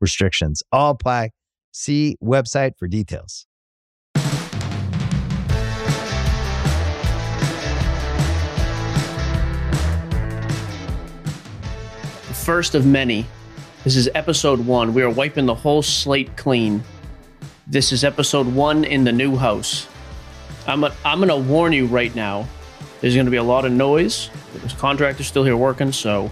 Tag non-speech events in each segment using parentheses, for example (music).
restrictions all apply. See website for details. First of many. This is episode one. We are wiping the whole slate clean. This is episode one in the new house. I'm, a, I'm going to warn you right now. There's going to be a lot of noise. This contractor's still here working, so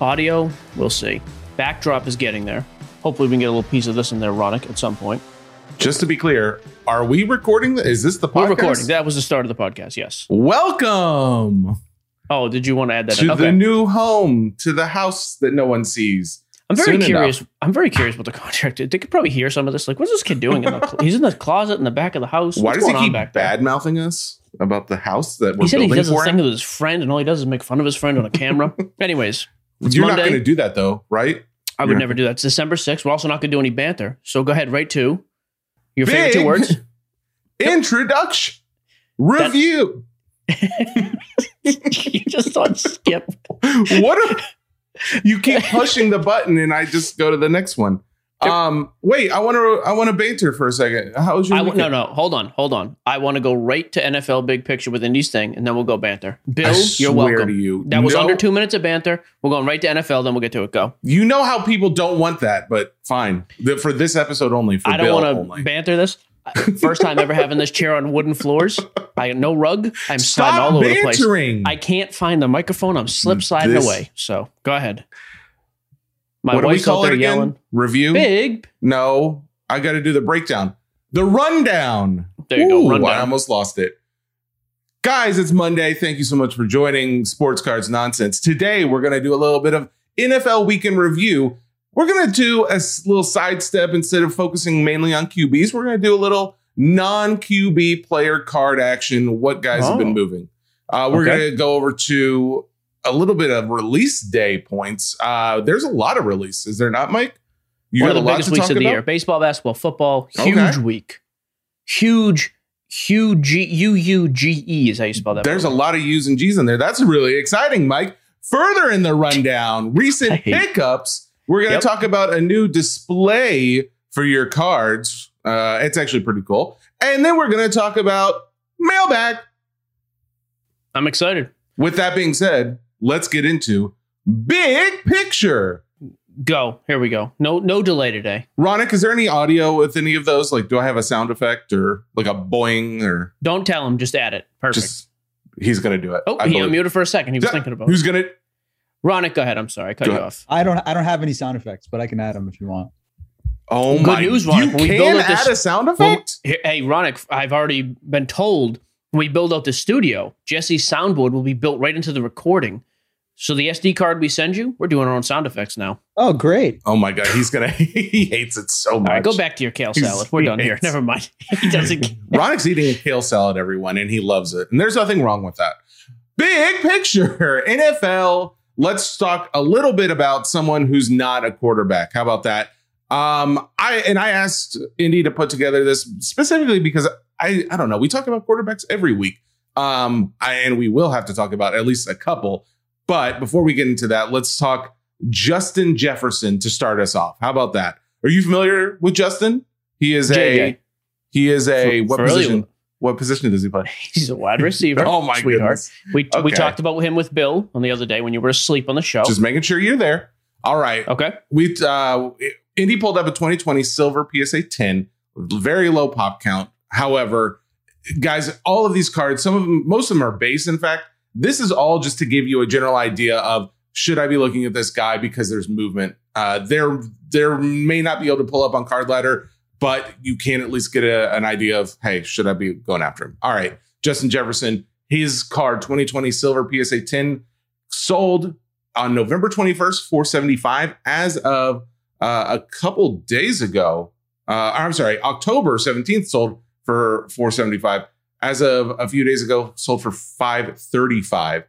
audio, we'll see. Backdrop is getting there. Hopefully, we can get a little piece of this in there, Ronak, at some point. Just to be clear, are we recording? Is this the podcast? We're recording. That was the start of the podcast. Yes. Welcome. Oh, did you want to add that to okay. the new home, to the house that no one sees? I'm very curious. Enough. I'm very curious what the (laughs) contractor. They could probably hear some of this. Like, what's this kid doing? In the, he's in the closet in the back of the house. Why what's does he keep bad mouthing us about the house that we're he said building he does this thing with his friend, and all he does is make fun of his friend on a camera. (laughs) Anyways, You're Monday. not going to do that though, right? I would You're- never do that. It's December 6th. We're also not going to do any banter. So go ahead, right to your favorite two words. (laughs) Introduction. Review. (laughs) you just on skip. (laughs) what? A, you keep pushing the button, and I just go to the next one. Um, wait, I want to. I want to banter for a second. How was your I weekend? no, no, hold on, hold on. I want to go right to NFL big picture with Indy's thing, and then we'll go banter. Bill, I you're welcome. to you, That was no- under two minutes of banter. We're going right to NFL, then we'll get to it. Go. You know how people don't want that, but fine. The- for this episode only. For I don't want to banter this. First time ever having this chair on wooden floors. I got no rug. I'm sliding Stop all over the place. I can't find the microphone. I'm slip sliding This- away. So go ahead. My what do we out call it again? yelling. Review? Big. No, I got to do the breakdown. The rundown. There you go. Rundown. I almost lost it. Guys, it's Monday. Thank you so much for joining Sports Cards Nonsense. Today, we're going to do a little bit of NFL weekend review. We're going to do a little sidestep instead of focusing mainly on QBs. We're going to do a little non QB player card action, what guys have been Oh. moving. Uh, we're Okay. going to go over to a little bit of release day points. Uh, there's a lot of releases, is there not, Mike? You One of the biggest weeks of the about? year. Baseball, basketball, football. Huge Okay. week. Huge, huge. U U G E is how you spell that. There's a lot of U's and G's in there. That's really exciting, Mike. Further in the rundown, (laughs) recent hiccups. We're going to Yep. talk about a new display for your cards. Uh, it's actually pretty cool. And then we're going to talk about mailbag. I'm excited. With that being said, let's get into big picture. Go. Here we go. No, no delay today. Ronak, is there any audio with any of those? Like, do I have a sound effect or like a boing or Don't tell him. Just add it. Perfect. just he's going to do it? oh, I he believe- unmuted for a second. He was Yeah, thinking about Who's it. going to? Ronak, go ahead. I'm sorry. I cut Go you ahead. off. I don't I don't have any sound effects, but I can add them if you want. Oh Good my! news, you Ronak. When we build can up this- add a sound effect. Hey, hey, Ronak, I've already been told when we build out the studio, Jesse's soundboard will be built right into the recording. So the SD card we send you, we're doing our own sound effects now. Oh, great. Oh my god, he's gonna (laughs) he hates it so much. All right, go back to your kale He's- salad. We're done here. Never mind. (laughs) he doesn't. (laughs) Ronak's eating a kale salad, everyone, and he loves it. And there's nothing wrong with that. Big picture, NFL. Let's talk a little bit about someone who's not a quarterback. How about that? Um, I and I asked Indy to put together this specifically because I I don't know. We talk about quarterbacks every week. Um, I, and we will have to talk about at least a couple. But before we get into that, let's talk Justin Jefferson to start us off. How about that? Are you familiar with Justin? He is a he is a For- what position? What position does he play? (laughs) He's a wide receiver. (laughs) Oh my sweetheart. goodness! We Okay. we talked about him with Bill on the other day when you were asleep on the show. Just making sure you're there. All right. okay. we uh Indy pulled up a 2020 silver PSA 10, very low pop count. However, guys, all of these cards, some of them, most of them are base. In fact, this is all just to give you a general idea of should I be looking at this guy because there's movement. Uh, there, there may not be able to pull up on card ladder, but you can at least get a, an idea of hey, should I be going after him? All right, Justin Jefferson, his card 2020 silver PSA 10 sold on November 21st, 475 as of uh, a couple days ago. Uh, I'm sorry, October 17th sold for 475. As of a few days ago, sold for 535.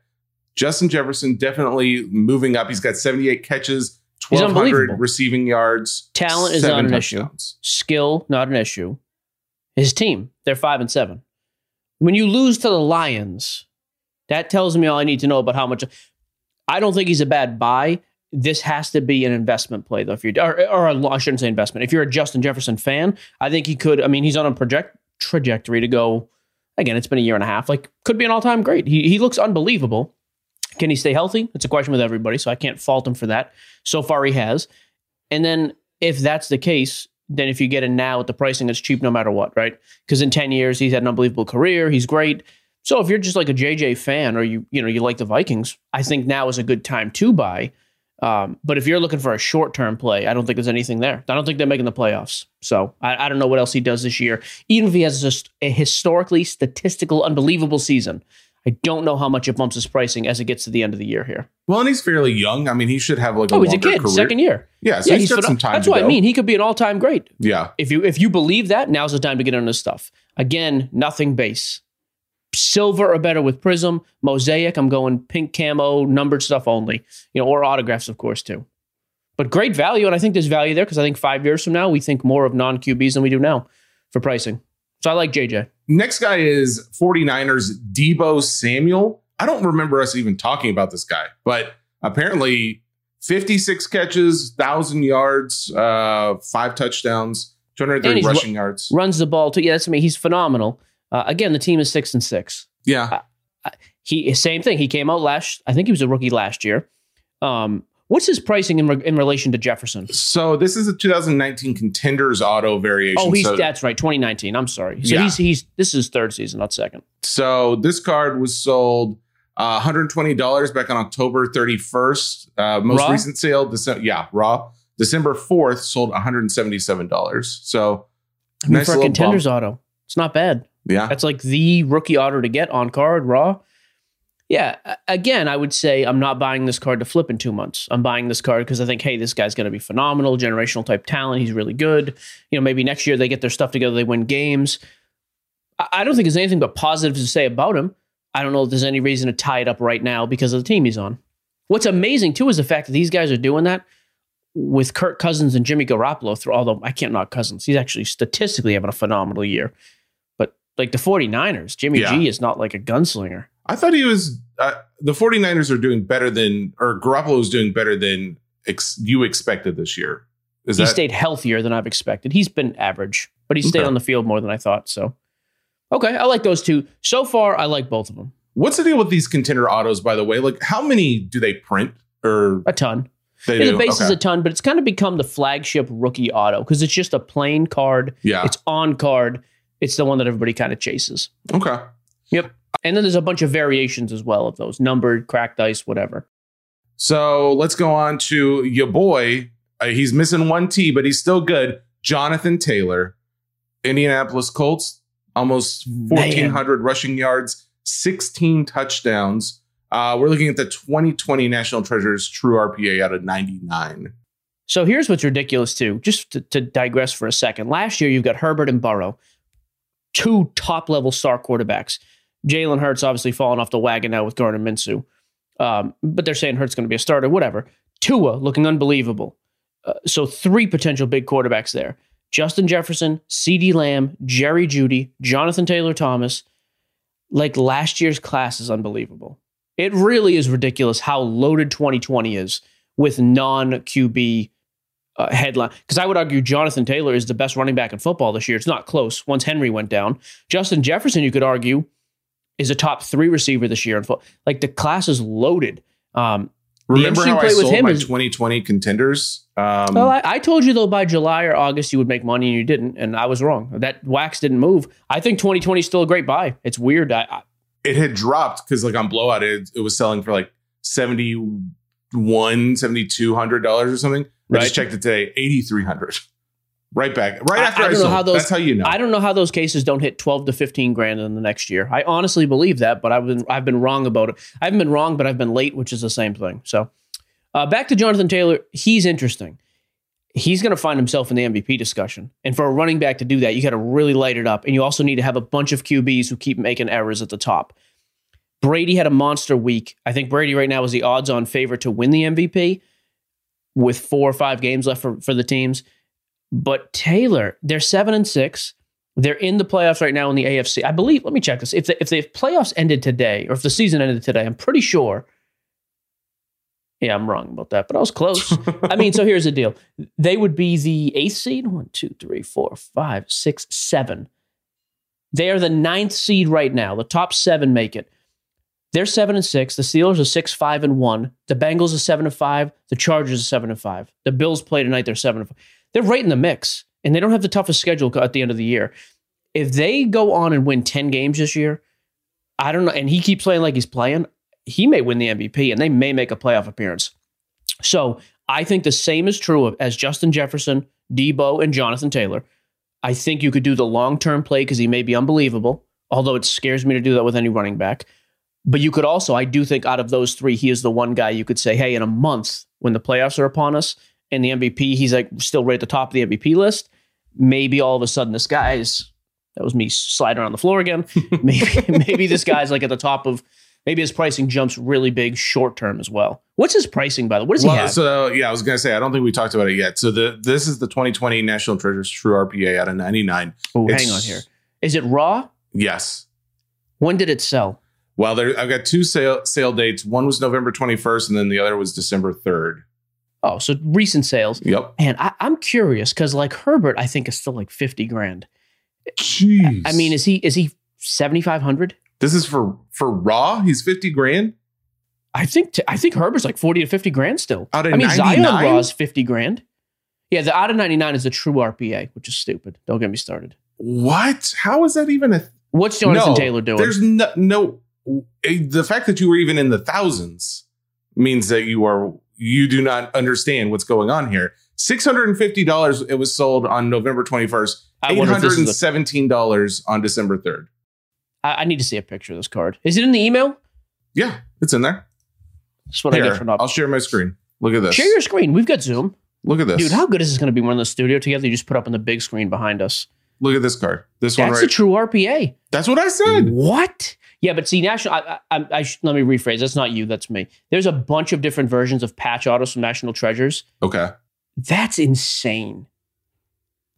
Justin Jefferson definitely moving up. He's got 78 catches, 1,200 receiving yards. Talent is not an issue. Skill, not an issue. His team, they're five and seven. When you lose to the Lions, that tells me all I need to know about how much. I don't think he's a bad buy. This has to be an investment play, though. If you're, or, or a, I shouldn't say investment. If you're a Justin Jefferson fan, I think he could. I mean, he's on a project trajectory to go. Again, it's been a year and a half. Like, could be an all time great. He he looks unbelievable. Can he stay healthy? It's a question with everybody, so I can't fault him for that. So far, he has. And then if that's the case, then if you get in now at the pricing, it's cheap no matter what, right? Because in 10 years, he's had an unbelievable career. He's great. So if you're just like a JJ fan or you, you know, you like the Vikings, I think now is a good time to buy. Um, but if you're looking for a short term play, I don't think there's anything there. I don't think they're making the playoffs. So I, I don't know what else he does this year. Even if he has just a historically statistical, unbelievable season, I don't know how much it bumps his pricing as it gets to the end of the year here. Well, and he's fairly young. I mean, he should have like a Oh, he's a kid, career. second year. Yeah, so yeah, he's got some time That's what go. I mean. He could be an all time great. Yeah. If you if you believe that, now's the time to get into this stuff. Again, nothing base. Silver or better with Prism, Mosaic. I'm going pink camo, numbered stuff only. You know, or autographs, of course, too. But great value, and I think there's value there because I think five years from now we think more of non QBs than we do now for pricing. So I like JJ. Next guy is 49ers Deebo Samuel. I don't remember us even talking about this guy, but apparently 56 catches, 1,000 yards, uh, five touchdowns, And 230 he's rushing yards. Runs the ball too. Yeah, that's me. He's phenomenal. Uh, again, the team is six and six. Yeah. He same thing. He came out last. I think he was a rookie last year. Um, what's his pricing in re- in relation to Jefferson? So this is a 2019 contenders auto variation. Oh, he's so, that's right. 2019. I'm sorry. So Yeah. he's he's this is third season, not second. so this card was sold uh, $120 back on October 31st. Uh, most Raw? recent sale, December, yeah, raw. December 4th sold $177. So I mean, Nice for a little contenders auto, it's not bad. Yeah. That's like the rookie auto to get on card raw. Yeah. Again, I would say I'm not buying this card to flip in two months. I'm buying this card because I think, hey, this guy's going to be phenomenal, generational type talent. He's really good. You know, maybe next year they get their stuff together, they win games. I don't think there's anything but positives to say about him. I don't know if there's any reason to tie it up right now because of the team he's on. What's amazing too is the fact that these guys are doing that with Kirk Cousins and Jimmy Garoppolo through although I can't knock Cousins. He's actually statistically having a phenomenal year. Like the 49ers, Jimmy Yeah. G is not like a gunslinger. I thought he was. Uh, the 49ers are doing better than, or Garoppolo is doing better than ex- you expected this year. Is he that stayed healthier than I've expected. He's been average, but he stayed Okay. on the field more than I thought. So okay, I like those two. So far, I like both of them. what's the deal with these contender autos? By the way, like how many do they print? Or A ton. they Yeah, the base is a ton, but it's kind of become the flagship rookie auto because it's just a plain card. yeah. It's on card. It's the one that everybody kind of chases. Okay. Yep. And then there's a bunch of variations as well of those numbered, cracked ice, whatever. So let's go on to your boy. Uh, he's missing one T, but he's still good. Jonathan Taylor, Indianapolis Colts, almost 1,400 rushing yards, 16 touchdowns. Uh, we're looking at the 2020 National Treasures True RPA out of 99. So here's what's ridiculous too. Just to, to digress for a second. Last year you've got Herbert and Burrow, two top level star quarterbacks. Jalen Hurts obviously falling off the wagon now with Gardner Minshew, um, but they're saying Hurts going to be a starter. Whatever. Tua looking unbelievable. Uh, so three potential big quarterbacks there: Justin Jefferson, CeeDee Lamb, Jerry Jeudy, Jonathan Taylor Thomas. Like last year's class is unbelievable. It really is ridiculous how loaded 2020 is with non QB uh, headline. Because I would argue Jonathan Taylor is the best running back in football this year. It's not close. Once Henry went down, Justin Jefferson, you could argue, is a top three receiver this year in football. Like the class is loaded. Um, Remember how I sold him my is- 2020 contenders? Um, well, I, I told you though by July or August you would make money and you didn't, and I was wrong. That wax didn't move. I think 2020 is still a great buy. It's weird. I, I, it had dropped because like on blowout it, it was selling for like 71 7200 dollars or something i just checked it today 8300 right back right I- after I i, don't know how those- that's how you know I don't know how those cases don't hit 12 to 15 grand in the next year. I honestly believe that, but I've been I've been wrong about it. I haven't been wrong, but I've been late, which is the same thing. So, uh, back to Jonathan Taylor. He's interesting. He's going to find himself in the MVP discussion, and for a running back to do that, you got to really light it up, and you also need to have a bunch of QBs who keep making errors at the top. Brady had a monster week. I think Brady right now is the odds-on favorite to win the MVP with four or five games left for, for the teams. But Taylor, they're seven and six. They're in the playoffs right now in the AFC. I believe. Let me check this. If the, if the playoffs ended today, or if the season ended today, I'm pretty sure. Yeah, I'm wrong about that, but I was close. I mean, so here's the deal: they would be the eighth seed. One, two, three, four, five, six, seven. They are the ninth seed right now. The top seven make it. They're seven and six. The Steelers are six, five, and one. The Bengals are seven and five. The Chargers are seven and five. The Bills play tonight. They're seven and five. They're right in the mix, and they don't have the toughest schedule at the end of the year. If they go on and win ten games this year, I don't know. And he keeps playing like he's playing. He may win the MVP, and they may make a playoff appearance. So I think the same is true as Justin Jefferson, Deebo, and Jonathan Taylor. I think you could do the long term play because he may be unbelievable, although it scares me to do that with any running back. But you could also, I do think out of those three, he is the one guy you could say, hey, in a month when the playoffs are upon us and the MVP, he's like still right at the top of the MVP list. Maybe all of a sudden this guy's that was me sliding on the floor again. (laughs) maybe maybe this guy's like at the top of maybe his pricing jumps really big short term as well. What's his pricing by the way? What does he have? so yeah, I was gonna say I don't think we talked about it yet. So the this is the 2020 National Treasures True RPA out of 99. oh, hang on here. Is it raw? Yes. When did it sell? Well, there I've got two sale sale dates. One was November 21st, and then the other was December 3rd. Oh, so recent sales. Yep. And I, I'm curious because like Herbert, I think is still like 50 grand. Jeez. I mean, is he is he 7,500? this is for for raw. He's 50 grand. I think t- I think Herbert's like 40 to 50 grand still. Out of I mean, Zion 99? Raw's 50 grand. Yeah, the out of 99 is the true RPA, which is stupid. Don't get me started. What? How is that even a What's Jonathan No, Taylor doing? There's no, no Eh, the fact that you were even in the thousands means that you are you do not understand what's going on here. Six hundred and fifty dollars. It was sold on November twenty first. I Eight wonder if this hundred and a- seventeen dollars on December third. I, I need to see a picture of this card. Is it in the email? Yeah, it's in there. That's what I Here, get for not. I'll share my screen. Look at this. Share your screen. We've got Zoom. Look at this. Dude, how good is this going to be? We're in the studio together. You just put up on the big screen behind us. Look at this card. This one That's right. the true RPA. That's what I said. What? Yeah, but see, national. I, I, I sh- let me rephrase. That's not you. That's me. There's a bunch of different versions of patch autos from National Treasures. Okay. That's insane.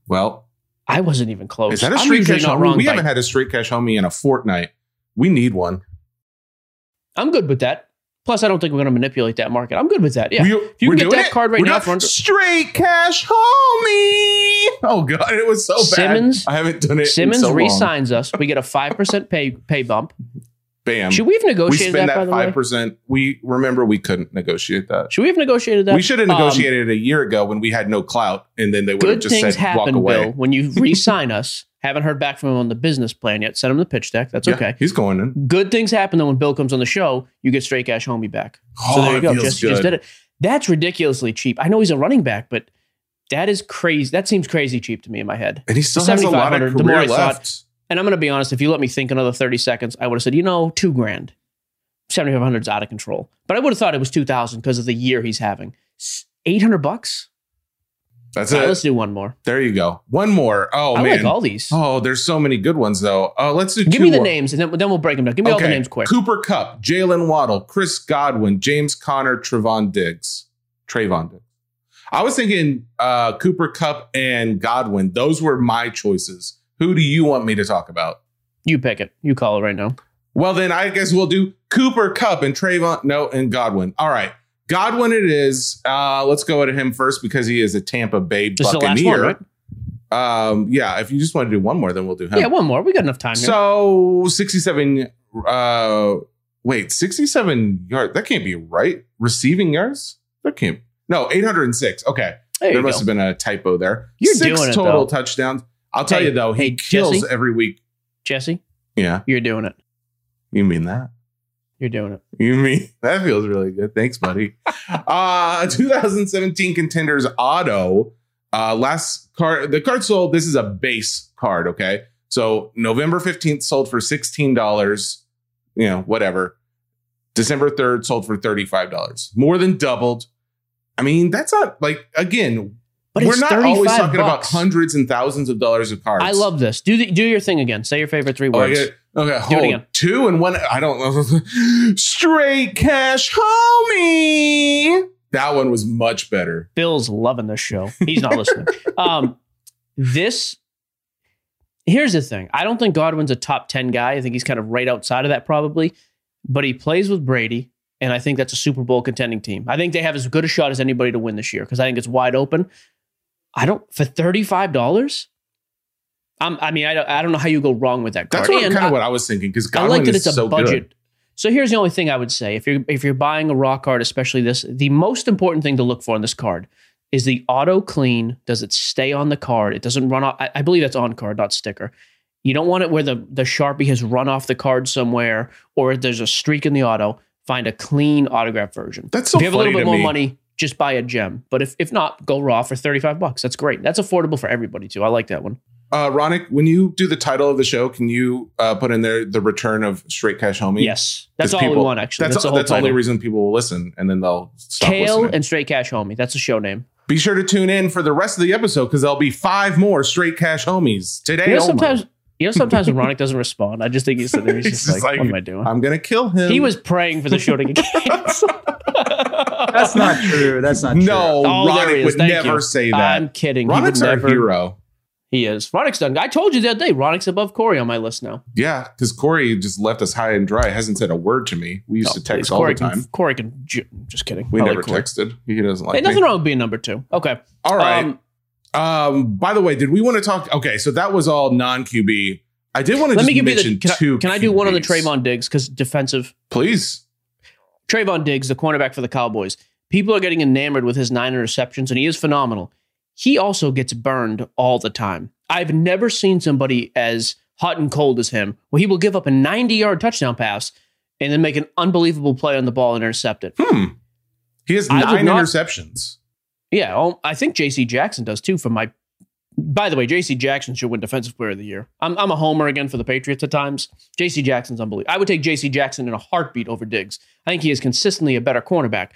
Well, I wasn't even close. is that a straight cash homie? We by- haven't had a straight cash homie in a fortnight. We need one. I'm good with that. Plus, I don't think we're going to manipulate that market. I'm good with that. Yeah. We, you can get that it? card right We're now doing- straight cash homie. Oh god, it was so Simmons- bad. I haven't done it. Simmons so long. us. We get a five percent pay pay bump. Bam. Should we have we negotiated spend that, by that the way? five percent. We remember we couldn't negotiate that. Should we have negotiated that? We should have Um, it a year ago when we had no clout, and then they would have just said walk happen, away. Bill, when you (laughs) re-sign us. Haven't heard back from him on the business plan yet. Send him the pitch deck. That's Yeah, okay. He's going in. Good things happen though when Bill comes on the show. You get straight cash homie back. Oh, So there you oh, go. Just, just did it. That's ridiculously cheap. I know he's a running back, but that is crazy. That seems crazy cheap to me in my head. And he still has a lot of 7,500, the more career I saw it- left. And I'm going to be honest. If you let me think another 30 seconds, I would have said, you know, two grand. 7,500 is out of control. But I would have thought it was 2,000 because of the year he's having. 800 bucks? That's right, it. let's do one more. There you go. One more. Oh I man. like all these. Oh, there's so many good ones though. Oh, let's do Give me the more. names and then, then we'll break them down. Give me all the names quick. Cooper Kupp, Jaylen Waddle, Chris Godwin, James Conner, Trevon Diggs. Trevon Diggs. I was thinking uh, Cooper Kupp and Godwin. Those were my choices. Who do you want me to talk about? You pick it. You call it right now. Well, then I guess we'll do Cooper Kupp and Trevon. No, and Godwin. All right. Godwin it is. Uh, let's go to him first because he is a Tampa Bay This Buccaneer. last one, right? Um, yeah, if you just want to do one more, then we'll do him. Yeah, one more. We got enough time. here. So 67 uh wait, 67 yards. That can't be right. Receiving yards? That can't. No, 806. Okay. there there must go. have been a typo there. You're Six doing it, total though. touchdowns. I'll tell Hey, you though, he hey, kills Jesse? every week. Jesse, Yeah, you're doing it. you mean that? You're doing it. You mean that feels really good. Thanks, buddy. (laughs) uh 2017 contenders auto. Uh last card the card sold. This is a base card, okay? So November 15th sold for $16, you know, whatever. December 3rd sold for $35. More than doubled. I mean, that's not like again, But we're not always 35 talking about hundreds and thousands of dollars of cards. I love this. Do the, do your thing again. Say your favorite three words. yeah. Okay, hold two and one. I don't know. (laughs) Straight cash, homie. That one was much better. Bill's loving this show. He's not listening. (laughs) Um, this here's the thing. I don't think Godwin's a top 10 guy. I think he's kind of right outside of that probably. But he plays with Brady, and I think that's a Super Bowl contending team. I think they have as good a shot as anybody to win this year because I think it's wide open. I don't for $35. I'm, I mean, I don't, I don't know how you go wrong with that card. That's what, kind I- of what I was thinking because I like that is it's a so budget. good. So here's the only thing I would say: if you're if you're buying a raw card, especially this, the most important thing to look for in this card is the auto clean. Does it stay on the card? It doesn't run off. I, I believe that's on card, not sticker. You don't want it where the the sharpie has run off the card somewhere, or there's a streak in the auto. Find a clean autograph version. That's so if you have a little bit more me. money, just buy a gem. But if if not, go raw for thirty five bucks. That's great. That's affordable for everybody too. I like that one. Uh, Ronak, when you do the title of the show, can you uh, put in there the return of Straight Cash Homie? Yes, that's all we people- want. Actually, That's, that's, the that's, the only reason people will listen, and then they'll stop Kale listening. and Straight Cash Homie. That's the show name. Be sure to tune in for the rest of the episode because there'll be five more Straight Cash Homies today. You know, only. sometimes you know sometimes when (laughs) Ronak doesn't respond, I just think he's sitting there. He's, He's just, just like, like, "What am I doing?" I'm gonna kill him. he was praying for the show to get (laughs) canceled. That's not true. That's not true. no. Oh, Ronak would Thank never you. say that. I'm kidding. He would Ronak's our never. hero. He is. Ronak's done. I told you the other day. Ronak's above Corey on my list now. Yeah, because Corey just left us high and dry. Hasn't said a word to me. We used No, to text all Corey the time. Can, Corey can. Just kidding. we I never like texted. He doesn't like Hey, me. nothing wrong with being number two. Okay. All right. Um, Um, by the way, did we want to talk? Okay, so that was all non QB. I did want to let just me give you the. Can I, two. can I do one on the. Trevon Diggs because defensive Please. Trevon Diggs, the cornerback for the Cowboys. People are getting enamored with his nine interceptions, and he is phenomenal. He also gets burned all the time. I've never seen somebody as hot and cold as him, where he will give up a 90 yard touchdown pass and then make an unbelievable play on the ball and intercept it. Hmm. He has I nine not- interceptions. Yeah, oh, I think JC Jackson does too. From my, by the way, JC Jackson should win Defensive Player of the Year. I'm, I'm a homer again for the Patriots at times. JC Jackson's unbelievable. I would take JC Jackson in a heartbeat over Diggs. I think he is consistently a better cornerback.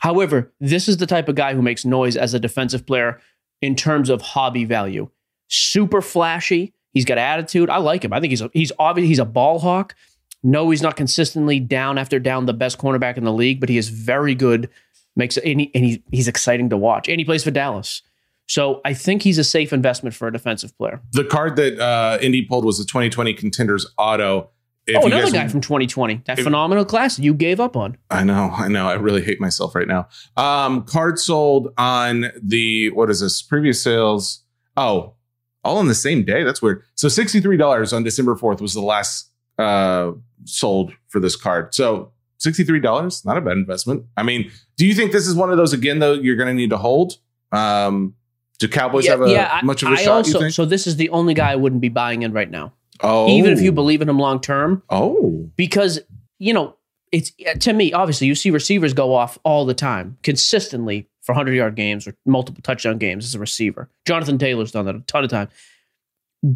However, this is the type of guy who makes noise as a defensive player in terms of hobby value. Super flashy. He's got attitude. I like him. I think he's a, he's obvious. He's a ball hawk. No, he's not consistently down after down the best cornerback in the league, but he is very good. Makes and, he, and he, he's exciting to watch, and he plays for Dallas. So I think he's a safe investment for a defensive player. The card that uh, Indy pulled was the 2020 Contenders Auto. If oh, another guy from 2020, that if- phenomenal class you gave up on. I know, I know. I really hate myself right now. Um, card sold on the what is this? Previous sales. Oh, all on the same day. That's weird. So sixty-three dollars on December fourth was the last uh sold for this card. So sixty-three dollars, not a bad investment. I mean, do you think this is one of those again though? You're going to need to hold. Um, do Cowboys have a I- much of a I shot? also you think? so this is the only guy I wouldn't be buying in right now, oh, even if you believe in him long term. Oh, because you know it's to me obviously you see receivers go off all the time consistently for 100 yard games or multiple touchdown games as a receiver jonathan taylor's done that a ton of times.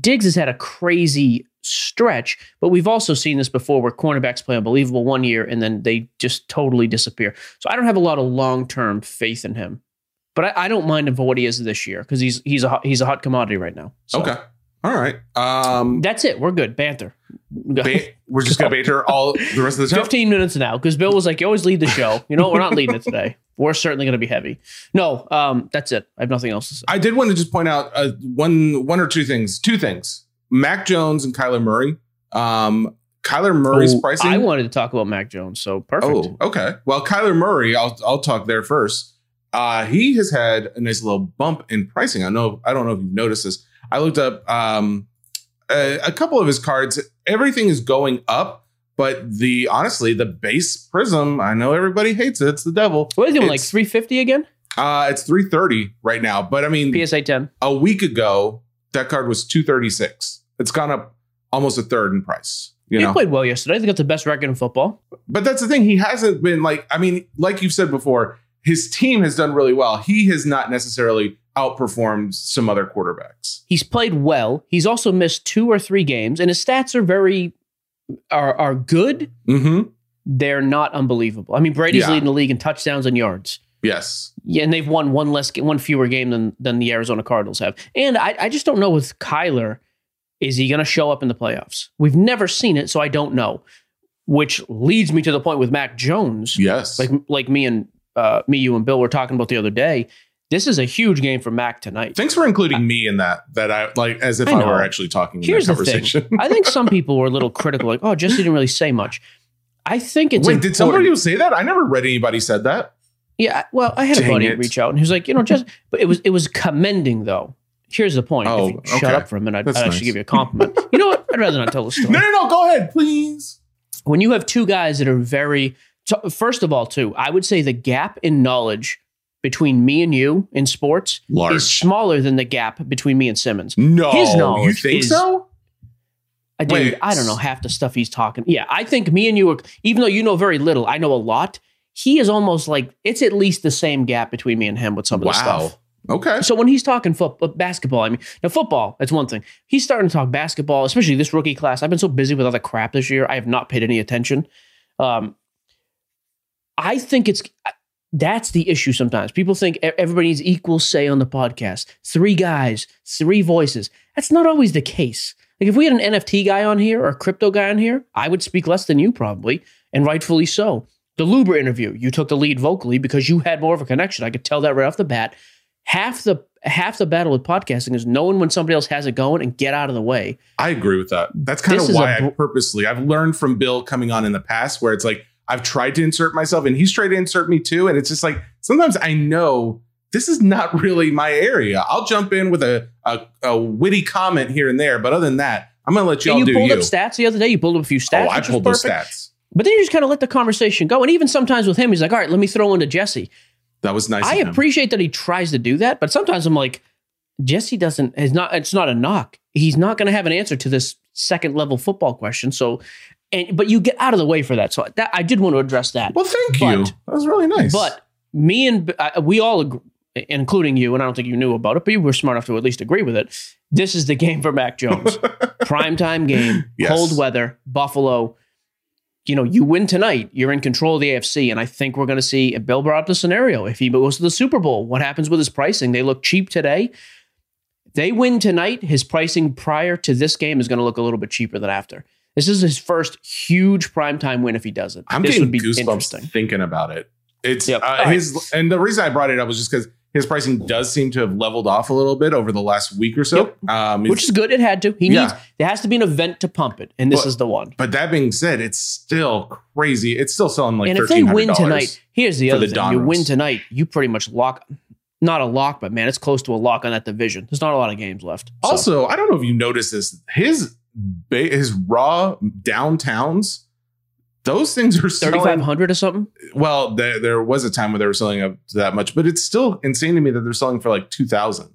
diggs has had a crazy stretch but we've also seen this before where cornerbacks play unbelievable one year and then they just totally disappear so i don't have a lot of long-term faith in him but I, I don't mind him for what he is this year because he's he's a hot, he's a hot commodity right now. So, okay. All right. Um, That's it. We're good. Banter. ba- we're just gonna banter all the rest of the show. 15 minutes now because Bill was like, You always lead the show. You know, we're not leading it today. We're certainly going to be heavy. No, um, that's it. I have nothing else to say. I did want to just point out uh, one one or two things. Two things. Mac Jones and Kyler Murray. Um, Kyler Murray's Oh, pricing. I wanted to talk about Mac Jones, so perfect. Oh, okay. Well, Kyler Murray, I'll I'll talk there first. Uh, he has had a nice little bump in pricing. I know. I don't know if you've noticed this. I looked up um, a, a couple of his cards. Everything is going up, but the honestly, the base Prism. I know everybody hates it. It's the devil. What is it? Like 350 again? Uh, it's three thirty right now. But I mean, PSA 10. a week ago, that card was 236. It's gone up almost a third in price. You He know, played well yesterday. They got the best record in football. but that's the thing. He hasn't been like, I mean, like you've said before, his team has done really well. He has not necessarily outperformed some other quarterbacks. He's played well. He's also missed two or three games, and his stats are very are are good. Mm-hmm. They're not unbelievable. I mean, Brady's Yeah. leading the league in touchdowns and yards. Yes. Yeah, and they've won one less, one fewer game than than the Arizona Cardinals have. And I, I just don't know with Kyler, is he going to show up in the playoffs? We've never seen it, so I don't know. Which leads me to the point with Mac Jones, Yes. like like me and uh, me, you and Bill were talking about the other day. This is a huge game for Mac tonight. Thanks for including uh, me in that. That I like as if I I, were actually talking in Here's that the thing. conversation. I think some (laughs) people were a little critical, like, "Oh, Jesse didn't really say much." I think it's Wait, did somebody say that? I never read anybody said that. Yeah, well, I had a buddy it. reach out and he was like, you know, just (laughs) but it was it was commending though. Here's the point. Oh, if you shut up for a minute, I'd, I'd nice. actually give you a compliment. (laughs) you know what? I'd rather not tell the story. No, no, no. Go ahead, please. When you have two guys that are very first of all, too, I would say the gap in knowledge between me and you in sports Large. is smaller than the gap between me and Simmons. No, His you think is- so? I dude, Wait. I don't know half the stuff he's talking. Yeah, I think me and you are even though you know very little, I know a lot. He is almost like it's at least the same gap between me and him with some of the Wow. stuff. Okay. So when he's talking football, basketball, I mean, now football, that's one thing. He's starting to talk basketball, especially this rookie class. I've been so busy with other crap this year, I have not paid any attention. Um, I think it's that's the issue. Sometimes people think everybody needs equal say on the podcast. Three guys, three voices. That's not always the case. Like if we had an NFT guy on here or a crypto guy on here, I would speak less than you probably, and rightfully so. The Luber interview, you took the lead vocally because you had more of a connection. I could tell that right off the bat half the half the battle with podcasting is knowing when somebody else has it going and get out of the way. I agree with that. That's kind This of why a I br- purposely I've learned from Bill coming on in the past where it's like I've tried to insert myself and he's tried to insert me too. And it's just like sometimes I know this is not (laughs) really my area. I'll jump in with a a, a witty comment here and there, but other than that, I'm gonna let y'all you do pulled you. up stats the other day. You pulled up a few oh, stats. oh, I pulled those stats. But then you just kind of let the conversation go. And even sometimes with him, he's like, "All right, let me throw into Jesse." That was nice. I of him. appreciate that he tries to do that, but sometimes I'm like, Jesse doesn't. Is not. It's not a knock. He's not going to have an answer to this second level football question. So, and but you get out of the way for that. So that I did want to address that. Well, thank But- you. That was really nice. But me and uh, we all, agree, including you, and I don't think you knew about it, but you were smart enough to at least agree with it. This is the game for Mac Jones. (laughs) Primetime game, Yes. cold weather, Buffalo. You know, you win tonight, you're in control of the AFC, and I think we're going to see. Bill brought up the scenario: if he goes to the Super Bowl, what happens with his pricing? They look cheap today. They win tonight. His pricing prior to this game is going to look a little bit cheaper than after. This is his first huge primetime win if he does it. I'm this getting would be goosebumps thinking about it. It's Yep. uh, All right. his, and the reason I brought it up was just because his pricing does seem to have leveled off a little bit over the last week or so. Um, which is good. It had to. He Yeah. needs. There has to be an event to pump it, and this But- is the one. but that being said, it's still crazy. It's still selling like and if they win tonight, here's the other the thing: you win tonight, you pretty much lock. Not a lock, but man, it's close to a lock on that division. There's not a lot of games left. So, Also, I don't know if you noticed this. His ba- his raw downtowns, those things are thirty five hundred or something. Well, there, there was a time where they were selling up to that much, but it's still insane to me that they're selling for like two thousand.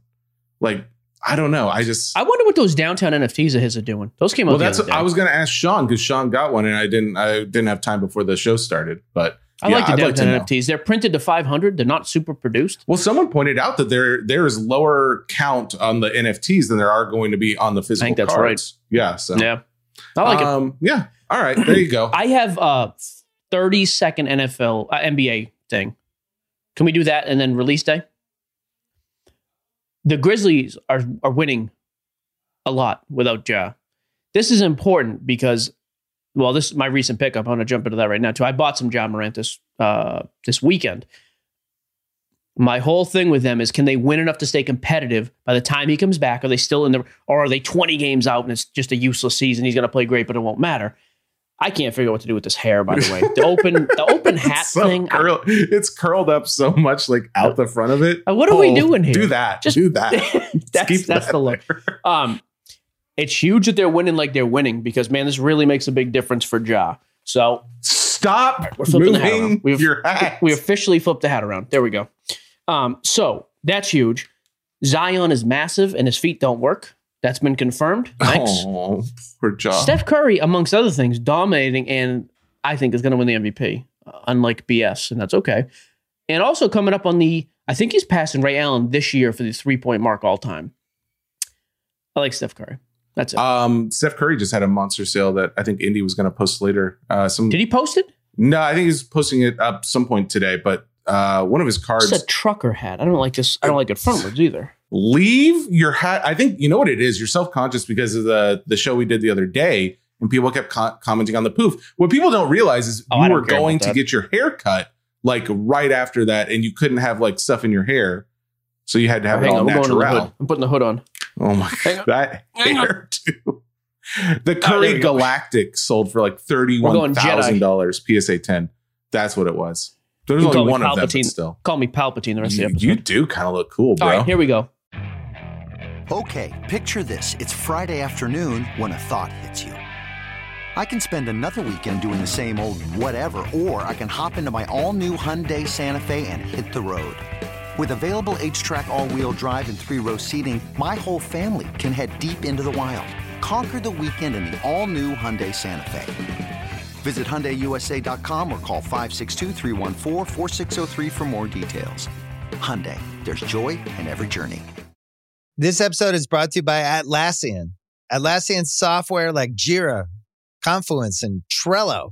Like I don't know. I just I wonder what those downtown NFTs of his are doing. Those came out. well, that's. I was going to ask Sean because Sean got one and I didn't. I didn't have time before the show started, but I yeah, like the I'd like to downtown know. NFTs. They're printed to five hundred. They're not super produced. Well, someone pointed out that there there is lower count on the NFTs than there are going to be on the physical. I think that's cards. Yeah. So Yeah, I like it. um, Yeah. All right. There you go. (clears throat) I have a thirty second NFL uh, NBA thing. Can we do that and then release day? The Grizzlies are are winning a lot without Ja. This is important because, well, this is my recent pickup. I'm going to jump into that right now too. I bought some John Morant this uh, this weekend. My whole thing with them is can they win enough to stay competitive by the time he comes back? Are they still in the, or are they 20 games out and it's just a useless season? He's going to play great, but it won't matter. I can't figure out what to do with this hair, by the way. The open, the open (laughs) hat so thing. curl- it's curled up so much, like out the front of it. Uh, what are we Oh, doing here? Do that. Just- do that. (laughs) that's that's that the look. Um, it's huge that they're winning like they're winning because man, this really makes a big difference for Ja. So Stop We're flipping the hat moving around. We've- your hat. we officially flipped the hat around. There we go. Um, so that's huge. Zion is massive and his feet don't work. That's been confirmed. Thanks. Oh, poor jaw. Steph Curry, amongst other things, dominating and I think is going to win the MVP, uh, unlike BS, and that's okay. And also coming up on the, I think he's passing Ray Allen this year for the three point mark all time. I like Steph Curry. That's it. Um, Steph Curry just had a monster sale that I think Indy was going to post later. Uh, some Did he post it? no, I think he's posting it up some point today. But uh, one of his cards. It's a trucker hat. I don't like this. I don't like it frontwards either. leave your hat. I think you know what it is. You're self conscious because of the the show we did the other day, and people kept co- commenting on the poof. What people don't realize is Oh, you were going to get your hair cut like right after that, and you couldn't have like stuff in your hair, so you had to have Hang it all on, we're going to the natural. I'm putting the hood on. Oh my god, that Hang hair too. The ah, there Curry we go. Galactic sold for like thirty We're one going thousand dollars PSA ten. That's what it was. There's You call only me one of them, Palpatine. still. Call me Palpatine the rest You, of the you do kind of look cool, bro. All right, here we go. Okay, picture this. It's Friday afternoon when a thought hits you. I can spend another weekend doing the same old whatever, or I can hop into my all new Hyundai Santa Fe and hit the road. With available HTRAC, all wheel drive, and three row seating, my whole family can head deep into the wild. Conquer the weekend in the all new Hyundai Santa Fe. Visit HyundaiUSA.com or call 562-314-4603 for more details. Hyundai, there's joy in every journey. This episode is brought to you by Atlassian. Atlassian software like Jira, Confluence, and Trello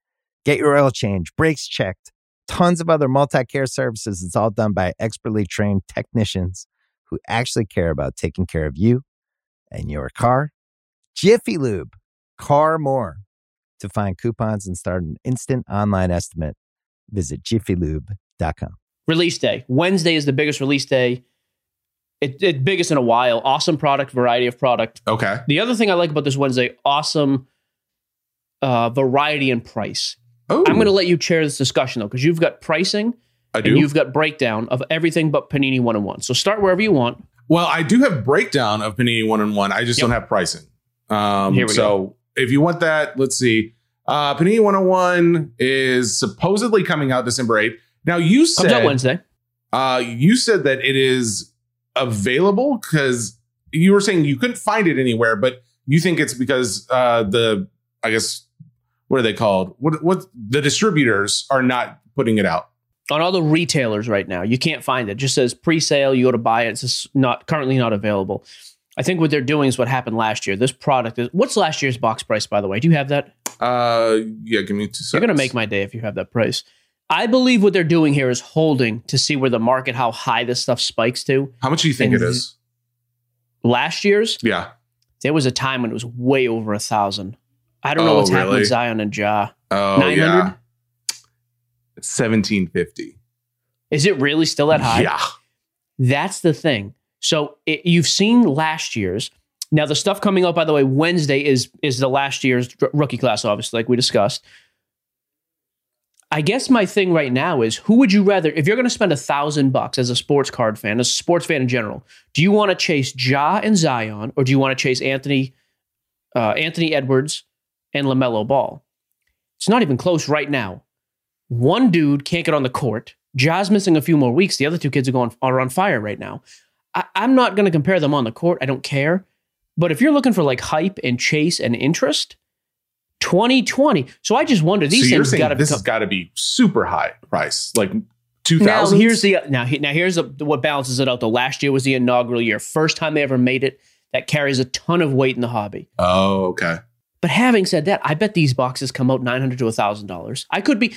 Get your oil change, brakes checked, tons of other multi care services. It's all done by expertly trained technicians who actually care about taking care of you and your car. Jiffy Lube, car more. To find coupons and start an instant online estimate, visit jiffylube.com. Release day. Wednesday is the biggest release day. It, it biggest in a while. Awesome product, variety of product. Okay. The other thing I like about this Wednesday, awesome uh, variety and price. Oh, I'm going to let you chair this discussion though, because you've got pricing I do. and you've got breakdown of everything but Panini one and one. So start wherever you want. Well, I do have breakdown of Panini one and one. I just Yep. don't have pricing. Um, Here we so if you want that, let's see. Uh, Panini one and one is supposedly coming out December eighth. Now you said Wednesday. uh, you said that it is available because you were saying you couldn't find it anywhere, but you think it's because uh, the I guess what are they called? What what the distributors are not putting it out. on all the retailers right now. You can't find it. it just says pre-sale. You go to buy it. It's just not currently not available. I think what they're doing is what happened last year. This product is what's last year's box price, by the way? Do you have that? Uh, yeah, give me two seconds. You're gonna make my day if you have that price. I believe what they're doing here is holding to see where the market, how high this stuff spikes to. How much do you think and it is? Last year's, Yeah. there was a time when it was way over a thousand. I don't know Oh, what's happened really? with Zion and Ja. Oh 900? yeah. Seventeen fifty. Is it really still that high? Yeah. That's the thing. So it, you've seen last year's. Now the stuff coming up, by the way, Wednesday is is the last year's rookie class, obviously, like we discussed. I guess my thing right now is who would you rather, if you're going to spend a thousand bucks as a sports card fan, as a sports fan in general, do you want to chase Ja and Zion, or do you want to chase Anthony, uh, Anthony Edwards and Lamelo Ball? It's not even close right now. One dude can't get on the court. Ja's missing a few more weeks. The other two kids are going are on fire right now. I, I'm not going to compare them on the court. I don't care. But if you're looking for like hype and chase and interest, 2020. So I just wonder these so things got to this become. has got to be super high price, like 2000. Now here's the now now here's the, what balances it out. though. last year was the inaugural year, first time they ever made it. That carries a ton of weight in the hobby. oh okay. But having said that, I bet these boxes come out nine hundred to thousand dollars. I could be,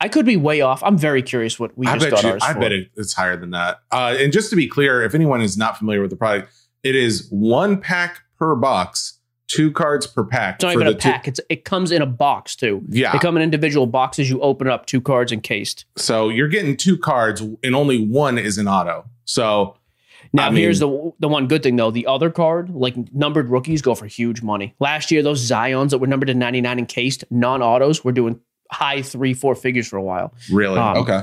I could be way off. I'm very curious what we I just got you. ours I for. bet it, it's higher than that. Uh, and just to be clear, if anyone is not familiar with the product, it is one pack per box, two cards per pack. It's not for even a the two- pack. It's it comes in a box too. yeah. They come in individual boxes. You open up two cards encased. so you're getting two cards, and only one is an auto. So Now I mean- here's the the one good thing though. The other card, like numbered rookies, go for huge money. Last year, those Zions that were numbered to 99 encased, non-autos, were doing high three, four figures for a while. really, Um, okay.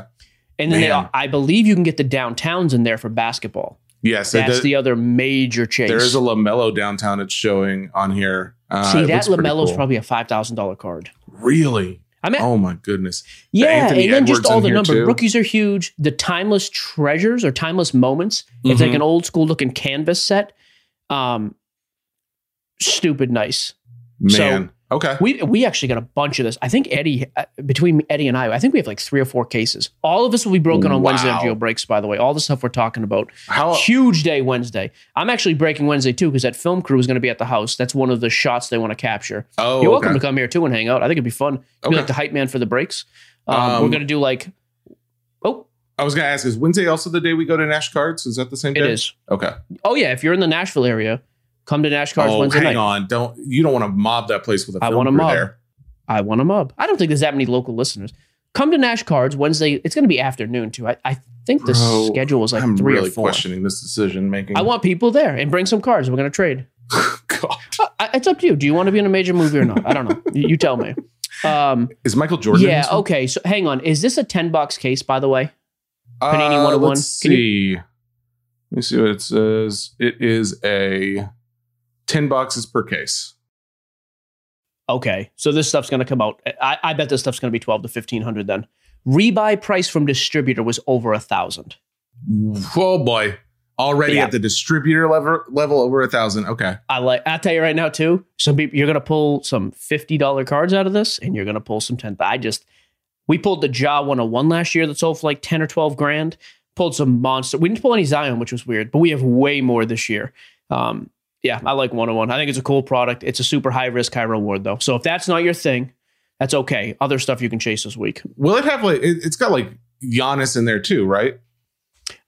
And then they, I believe you can get the downtowns in there for basketball. Yes, it That's does- the other major chase. there is a Lamelo downtown. It's showing on here. Uh, See that looks pretty Lamelo's cool. probably a five thousand dollar card. really. I mean, Oh my goodness. yeah, Anthony and then just all the too. rookies are huge. The timeless treasures or timeless moments. It's like Mhm. an old school looking canvas set. Um, stupid nice. So- Man. Okay. We we actually got a bunch of this. I think Eddie uh, between Eddie and I, I think we have like three or four cases. All of this will be broken on Wednesday on Geo Breaks. By the way, all the stuff we're talking about. How Huge day Wednesday. I'm actually breaking Wednesday too because that film crew is going to be at the house. That's one of the shots they want to capture. Oh, You're welcome okay. to come here too and hang out. I think it'd be fun. Be Okay. like the hype man for the breaks. Um, Um, we're gonna do like. Oh, I was going to ask, is Wednesday also the day we go to Nash Cards? Is that the same day? is. Okay. Oh yeah, if you're in the Nashville area, come to Nash Cards oh, Wednesday hang night. on. Don't you don't want to mob that place with a I want crew mob. there. I want them mob. I don't think there's that many local listeners. Come to Nash Cards Wednesday. It's going to be afternoon too. I, I think the Bro, schedule was like I'm three really or four. questioning this decision making. I want people there and bring some cards. We're going to trade. (laughs) God. Uh, It's up to you. Do you want to be in a major movie or not? I don't know. (laughs) You, you tell me. Um, Is Michael Jordan? yeah. Okay. So hang on. Is this a ten box case? By the way. Panini Uh, 101. Let's Can you- see. Let me see what it says. It is a ten boxes per case. Okay. So this stuff's going to come out. I, I bet this stuff's going to be twelve to fifteen hundred. Then rebuy price from distributor was over a thousand. Oh boy! Already Yeah. at the distributor level, level over a thousand. Okay. I like. I'll tell you right now too. Some people you're gonna pull some fifty dollar cards out of this, and you're gonna pull some ten. I just we pulled the Ja 101 last year that sold for like ten or twelve grand. Pulled some monster. We didn't pull any Zion, which was weird, but we have way more this year. Um, yeah, I like 101. I think it's a cool product. It's a super high risk, high reward though. So if that's not your thing, that's okay. Other stuff you can chase this week. Will it have like? It, it's got like Giannis in there too, right?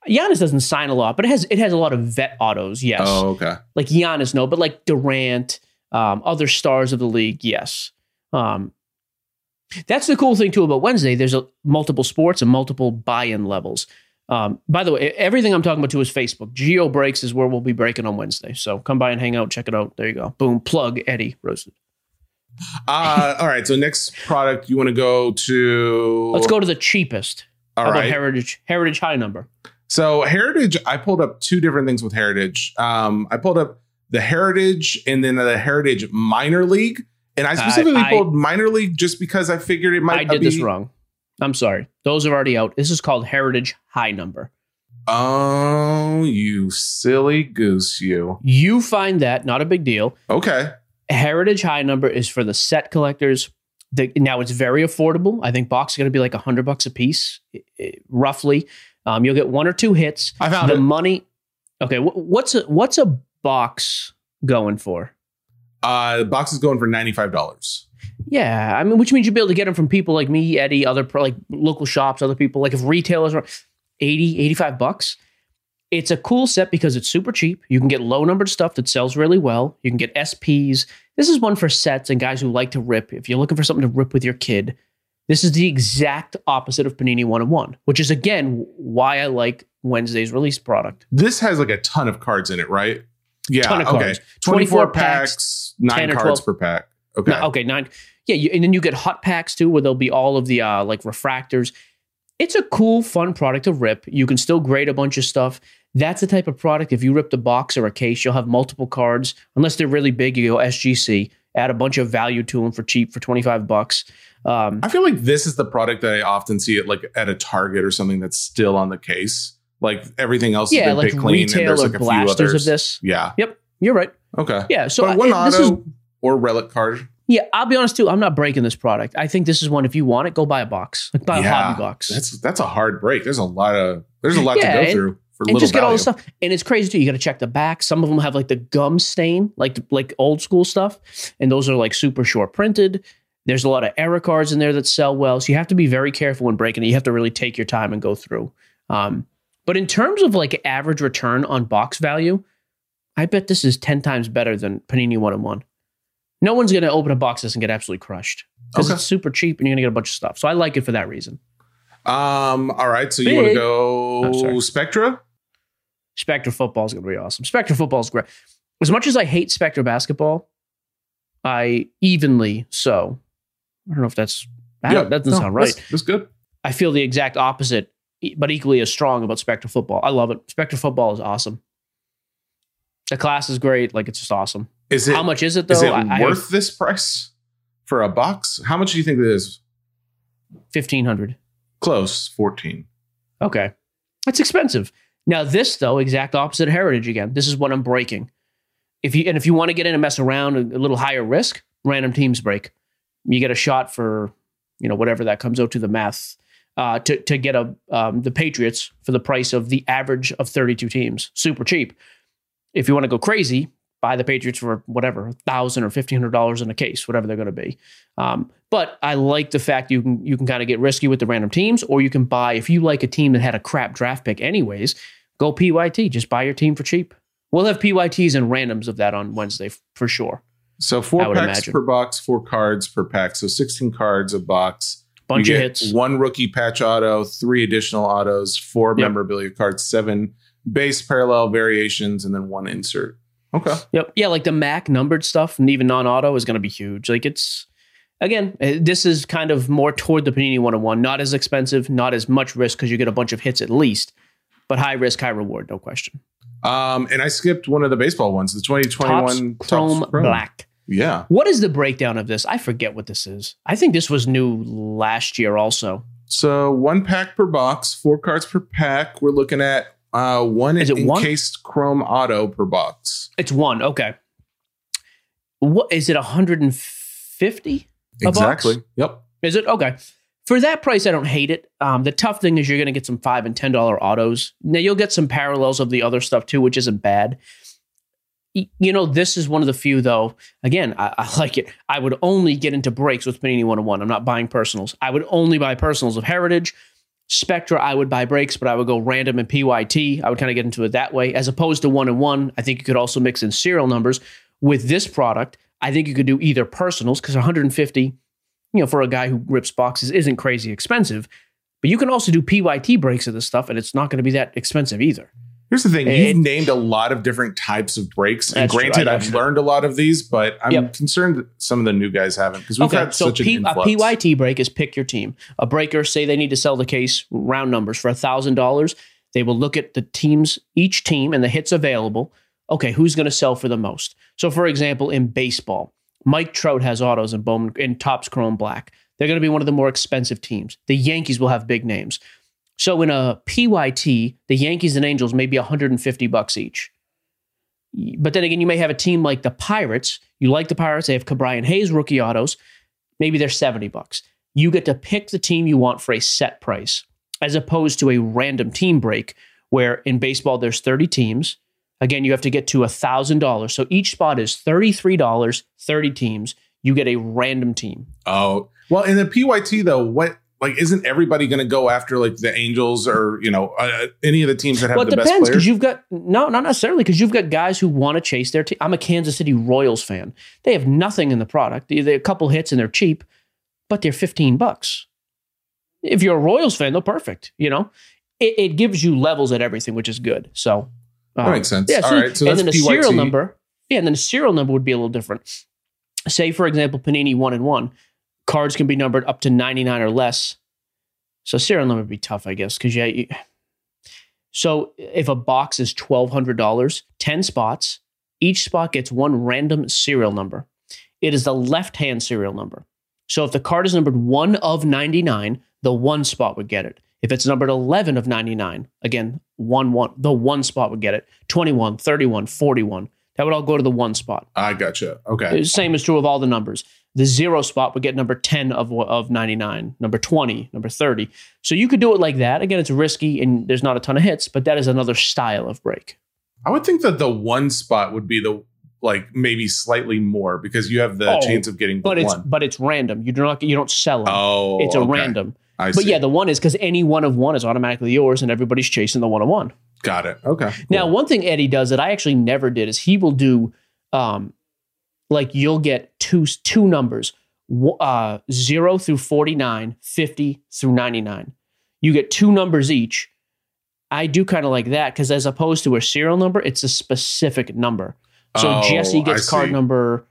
Giannis doesn't sign a lot, but it has it has a lot of vet autos. Yes. Oh, okay. like Giannis, no, but like Durant, um, other stars of the league, yes. Um, that's the cool thing too about Wednesday. There's a, multiple sports and multiple buy-in levels. Um, by the way, everything I'm talking about too is Facebook. Geo Breaks is where we'll be breaking on Wednesday. So come by and hang out, check it out. There you go. Boom, plug Eddie roasted. Uh, all right. So next product, you want to go to? Let's go to the cheapest. All right. Heritage Heritage High Number? So Heritage, I pulled up two different things with Heritage. Um, I pulled up the Heritage and then the Heritage Minor League, and I specifically I- pulled Minor League just because I figured it might. I did be, this wrong. I'm sorry. Those are already out. This is called Heritage High Number. Oh, you silly goose, you. You find that not a big deal. Okay. Heritage High Number is for the set collectors. The, now it's very affordable. I think box is going to be like a hundred bucks a piece, roughly. Um, you'll get one or two hits. I found the it. money. Okay, wh- what's a what's a box going for? Uh, the box is going for ninety five dollars. Yeah, I mean, which means you'll be able to get them from people like me, Eddie, other pro, like local shops, other people. Like if retailers are 80, 85 bucks, it's a cool set because it's super cheap. You can get low numbered stuff that sells really well. You can get SPs. This is one for sets and guys who like to rip. If you're looking for something to rip with your kid, this is the exact opposite of Panini 101, which is again why I like Wednesday's release product. This has like a ton of cards in it, right? Yeah, Ton of okay. cards. 24 24 packs, packs, nine cards 12. per pack. Okay. No, okay, nine. Yeah, you, and then you get hot packs too, where there'll be all of the uh, like refractors. It's a cool, fun product to rip. You can still grade a bunch of stuff. That's the type of product. If you rip the box or a case, you'll have multiple cards. Unless they're really big, you go SGC. Add a bunch of value to them for cheap for twenty five bucks. Um, I feel like this is the product that I often see it like at a Target or something that's still on the case. Like everything else yeah, like picked clean and retail there's or like a few blasters others. of this. Yeah. Yep, you're right. Okay. Yeah, so one auto is or relic card. Yeah, I'll be honest too. I'm not breaking this product. I think this is one. If you want it, go buy a box. Like buy a hobby box. That's that's a hard break. There's a lot of there's a lot Yeah, to go and- through for and little just get all value. the stuff. And it's crazy too. You got to check the back. Some of them have like the gum stain, like like old school stuff, and those are like super short printed. There's a lot of error cards in there that sell well, so you have to be very careful when breaking it. You have to really take your time and go through. Um, but in terms of like average return on box value, I bet this is ten times better than Panini One and One. No one's going to open a box this and get absolutely crushed because Okay. it's super cheap and you're going to get a bunch of stuff. So I like it for that reason. Um. All right. So you want to go Oh, sorry. Spectra? Football is going to be awesome. Spectra football is great. As much as I hate Spectra basketball, I evenly so. I don't know if that's don't- that doesn't No, sound right. That's, that's good. I feel the exact opposite, but equally as strong about Spectra football. I love it. Spectra football is awesome. The class is great. Like it's just awesome. Is it How much is it though? is it I, I worth this price for a box? How much do you think it is? fifteen hundred. Close, fourteen. Okay. That's expensive. Now this though, exact opposite of heritage again. This is what I'm breaking. If you and if you want to get in and mess around a, a little higher risk, random teams break. You get a shot for, you know, whatever that comes out to the math. Uh, to to get a um, the Patriots for the price of the average of 32 teams, super cheap. If you want to go crazy, buy the Patriots for whatever thousand or fifteen hundred dollars in a case, whatever they're going to be. Um, but I like the fact you can you can kind of get risky with the random teams, or you can buy if you like a team that had a crap draft pick anyways. Go PYT, just buy your team for cheap. We'll have PYTs and randoms of that on Wednesday for sure. So four packs imagine. per box, four cards per pack. So sixteen cards a box. Bunch You of hits. One rookie patch auto, three additional autos, four Yep. memorabilia cards, seven base parallel variations, and then one insert. Okay. Yep. Yeah, like the Mac numbered stuff and even non-auto is going to be huge. Like it's again, eh, this is kind of more toward the Panini 101. Not as expensive, not as much risk because you get a bunch of hits at least, but high risk, high reward, no question. Um, and I skipped one of the baseball ones, the 2021 Topps one Chrome Black. Yeah. What is the breakdown of this? I forget what this is. I think this was new last year also. So one pack per box, four cards per pack. We're looking at uh, one Is it one? encased chrome auto per box. It's one. Okay. What is it? 150? A box? Exactly. Yep. Is it okay? For that price, I don't hate it. Um, the tough thing is you're going to get some five and ten dollar autos. Now you'll get some parallels of the other stuff too, which isn't bad. You know, this is one of the few though. Again, I, I (laughs) like it. I would only get into breaks with Panini 101. I'm not buying personals. I would only buy personals of Heritage. Spectra, I would buy breaks, but I would go random and PYT. I would kind of get into it that way, as opposed to one and one. I think you could also mix in serial numbers with this product. I think you could do either personals because 150 you know, for a guy who rips boxes isn't crazy expensive. But you can also do PYT breaks of this stuff, and it's not going to be that expensive either. Here's the thing: you've named a lot of different types of breaks, and granted, I've learned a lot of these, but I'm Yep. concerned that some of the new guys haven't because we've had so such P- an a. PYT break is pick your team. A breaker, say they need to sell the case, round numbers for $1,000. They will look at the teams, each team, and the hits available. Okay, who's going to sell for the most? So, for example, in baseball, Mike Trout has autos in Bowman in Topps Chrome Black. They're going to be one of the more expensive teams. The Yankees will have big names. So in a PYT, the Yankees and Angels may be 150 bucks each. But then again, you may have a team like the Pirates. You like the Pirates, they have Ke'Bryan Hayes rookie autos. Maybe they're 70 bucks. You get to pick the team you want for a set price, as opposed to a random team break where in baseball there's 30 teams. Again, you have to get to $1,000. So each spot is $33, 30 teams. You get a random team. Oh well, in the PYT though, what like isn't everybody going to go after like the Angels or you know uh, any of the teams that have well, it the best depends players? because you've got no, not necessarily because you've got guys who want to chase their team. I'm a Kansas City Royals fan. They have nothing in the product. They, they a couple hits and they're cheap, but they're 15 bucks. If you're a Royals fan, they're perfect. You know, it, it gives you levels at everything, which is good. So That Um, makes sense. Yeah, All so, right. So and that's then a PYT. serial number. Yeah, and then a serial number would be a little different. Say, for example, Panini one and one cards can be numbered up to ninety nine or less. So serial number would be tough, I guess, because yeah. You, so if a box is twelve hundred dollars, ten spots, each spot gets one random serial number. It is the left hand serial number. So if the card is numbered one of ninety nine, the one spot would get it. If it's numbered 11 of 99, again, one, one, the one spot would get it. 21, 31, 41. That would all go to the one spot. I gotcha. Okay. The Same is true of all the numbers. The zero spot would get number 10 of, of 99, number 20, number 30. So you could do it like that. Again, it's risky and there's not a ton of hits, but that is another style of break. I would think that the one spot would be the like maybe slightly more because you have the Oh, chance of getting But the it's but it's random. You do not you don't sell them. Oh, it's a okay. random. I But see. yeah, the one is because any one of one is automatically yours, and everybody's chasing the one of one. got it. Okay. Now, one thing Eddie does that I actually never did is he will do, um, like you'll get two two numbers, uh, zero through 49, 50 through 99. You get two numbers each. I do kind of like that because as opposed to a serial number, it's a specific number. So Oh, Jesse gets I card see. number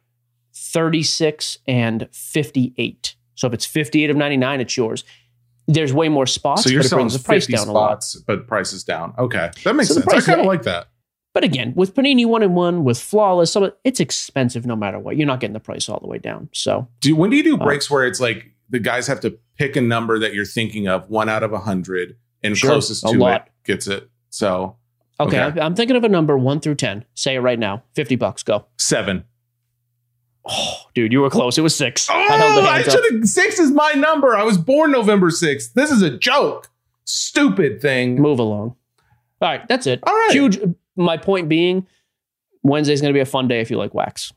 36 and 58. So if it's 58 of 99, it's yours. There's way more spots, so you're but it selling brings the price 50 down a lot. but price is down. Okay, that makes So sense. I kind of like that. But again, with Panini one and one, with flawless, of, it's expensive no matter what. You're not getting the price all the way down. So Do when do you do Oh. breaks where it's like the guys have to pick a number that you're thinking of, one out of a hundred, and Sure, closest to lot. it gets it. So okay, Okay. I'm, thinking of a number one through ten. Say it right now. Fifty bucks. Go. seven. Oh, dude, you were close. It was six. Oh, I I should have. Six is my number. I was born November sixth. This is a joke. Stupid thing. Move along. All right, that's it. All right. Huge. My point being, Wednesday's going to be a fun day if you like wax.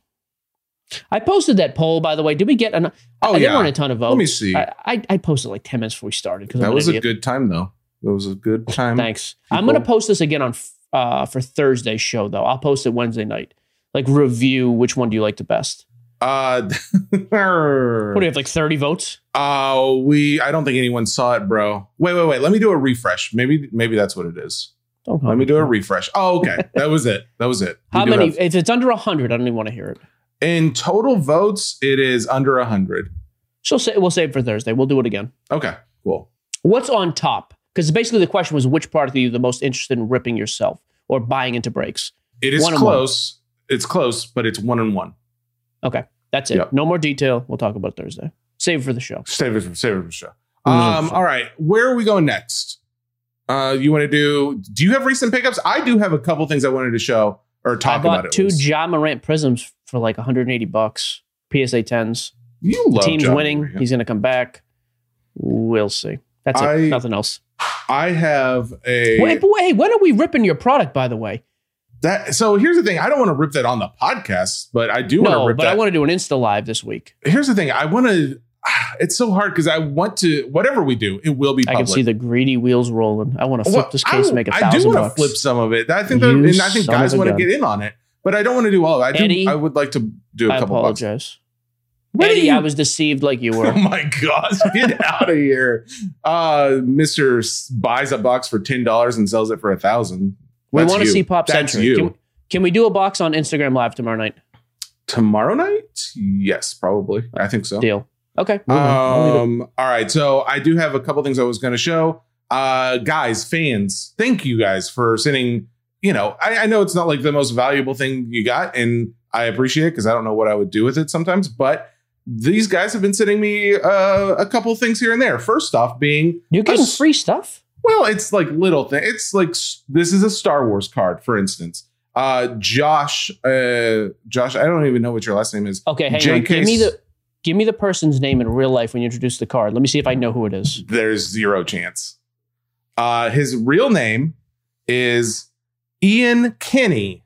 I posted that poll, by the way. Did we get an? Oh I yeah. didn't want a ton of votes. Let me see. I, I, I posted like ten minutes before we started because that was an a good time though. That was a good (laughs) time. Thanks. I'm going to post this again on uh, for Thursday's show, though. I'll post it Wednesday night. Like review which one do you like the best? Uh, (laughs) What do you have? Like 30 votes? uh, we. I don't think anyone saw it, bro. Wait, wait, wait. Let me do a refresh. Maybe, maybe that's what it is. Don't Let me do a refresh. Oh, okay. that was it. That was it. (laughs) We How many? have- if it's under 100, I don't even want to hear it. in total votes, it is under a hundred. So say, we'll save for Thursday. We'll do it again. Okay, cool. What's on top? Because basically the question was which part are you the most interested in ripping yourself or buying into breaks? It is One close. It's close, but it's one and one. Okay, that's it. Yep. No more detail. We'll talk about Thursday. Save it for the show. Save it for save it for the show. Um, all right. Where are we going next? Uh, you want to do? Do you have recent pickups? I do have a couple things I wanted to show or talk I bought about. Two Ja Morant Prizms for like 180 bucks. PSA 10s. you The love team's Ja winning. Morant. He's going to come back. We'll see. That's I- it. Nothing else. I have a Wait, wait, when are we ripping your product, by the way? that. So here's the thing. I don't want to rip that on the podcast, but I do want to No, rip but that. I want to do an Insta Live this week. here's the thing. I want to. (sighs) It's so hard because I want to. Whatever we do, it will be I can see the greedy wheels rolling. I want to flip Well, this case I, and make a I do want to flip some of it. I think that, and I think guys want to get in on it, but I don't want to do all of it. I do. I would like to do a I couple bucks. apologize. What Eddie, I was deceived like you (laughs) were. Oh my god, get (laughs) out of here! Uh, Mister s- buys a box for ten dollars and sells it for a thousand. we want to see Pop That's Century. you. Can, can we do a box on Instagram Live tomorrow night? Tomorrow night? Yes, probably. I think so. Deal. Okay. moving on. I'll leave it. Um, all right. So I do have a couple things I was going to show. Uh, guys, fans, thank you guys for sending. You know, I, I know it's not like the most valuable thing you got, and I appreciate it because I don't know what I would do with it sometimes. But these guys have been sending me uh, a couple things here and there. First off, being You're getting us- free stuff? well, it's like little thing. It's like this is a Star Wars card, for instance. Uh, Josh, uh, Josh, I don't even know what your last name is. Okay, hang on. Give me the give me the person's name in real life when you introduce the card. Let me see if I know who it is. there's zero chance. Uh, his real name is Ian Kenny.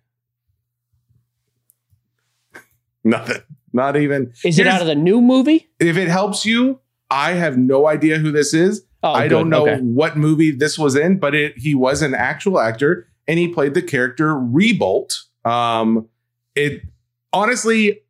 (laughs) Nothing. Not even. Is it Here's- out of the new movie? If it helps you, I have no idea who this is. Oh, I good. don't know Okay. what movie this was in, but it he was an actual actor and he played the character Rebolt. Um, it honestly,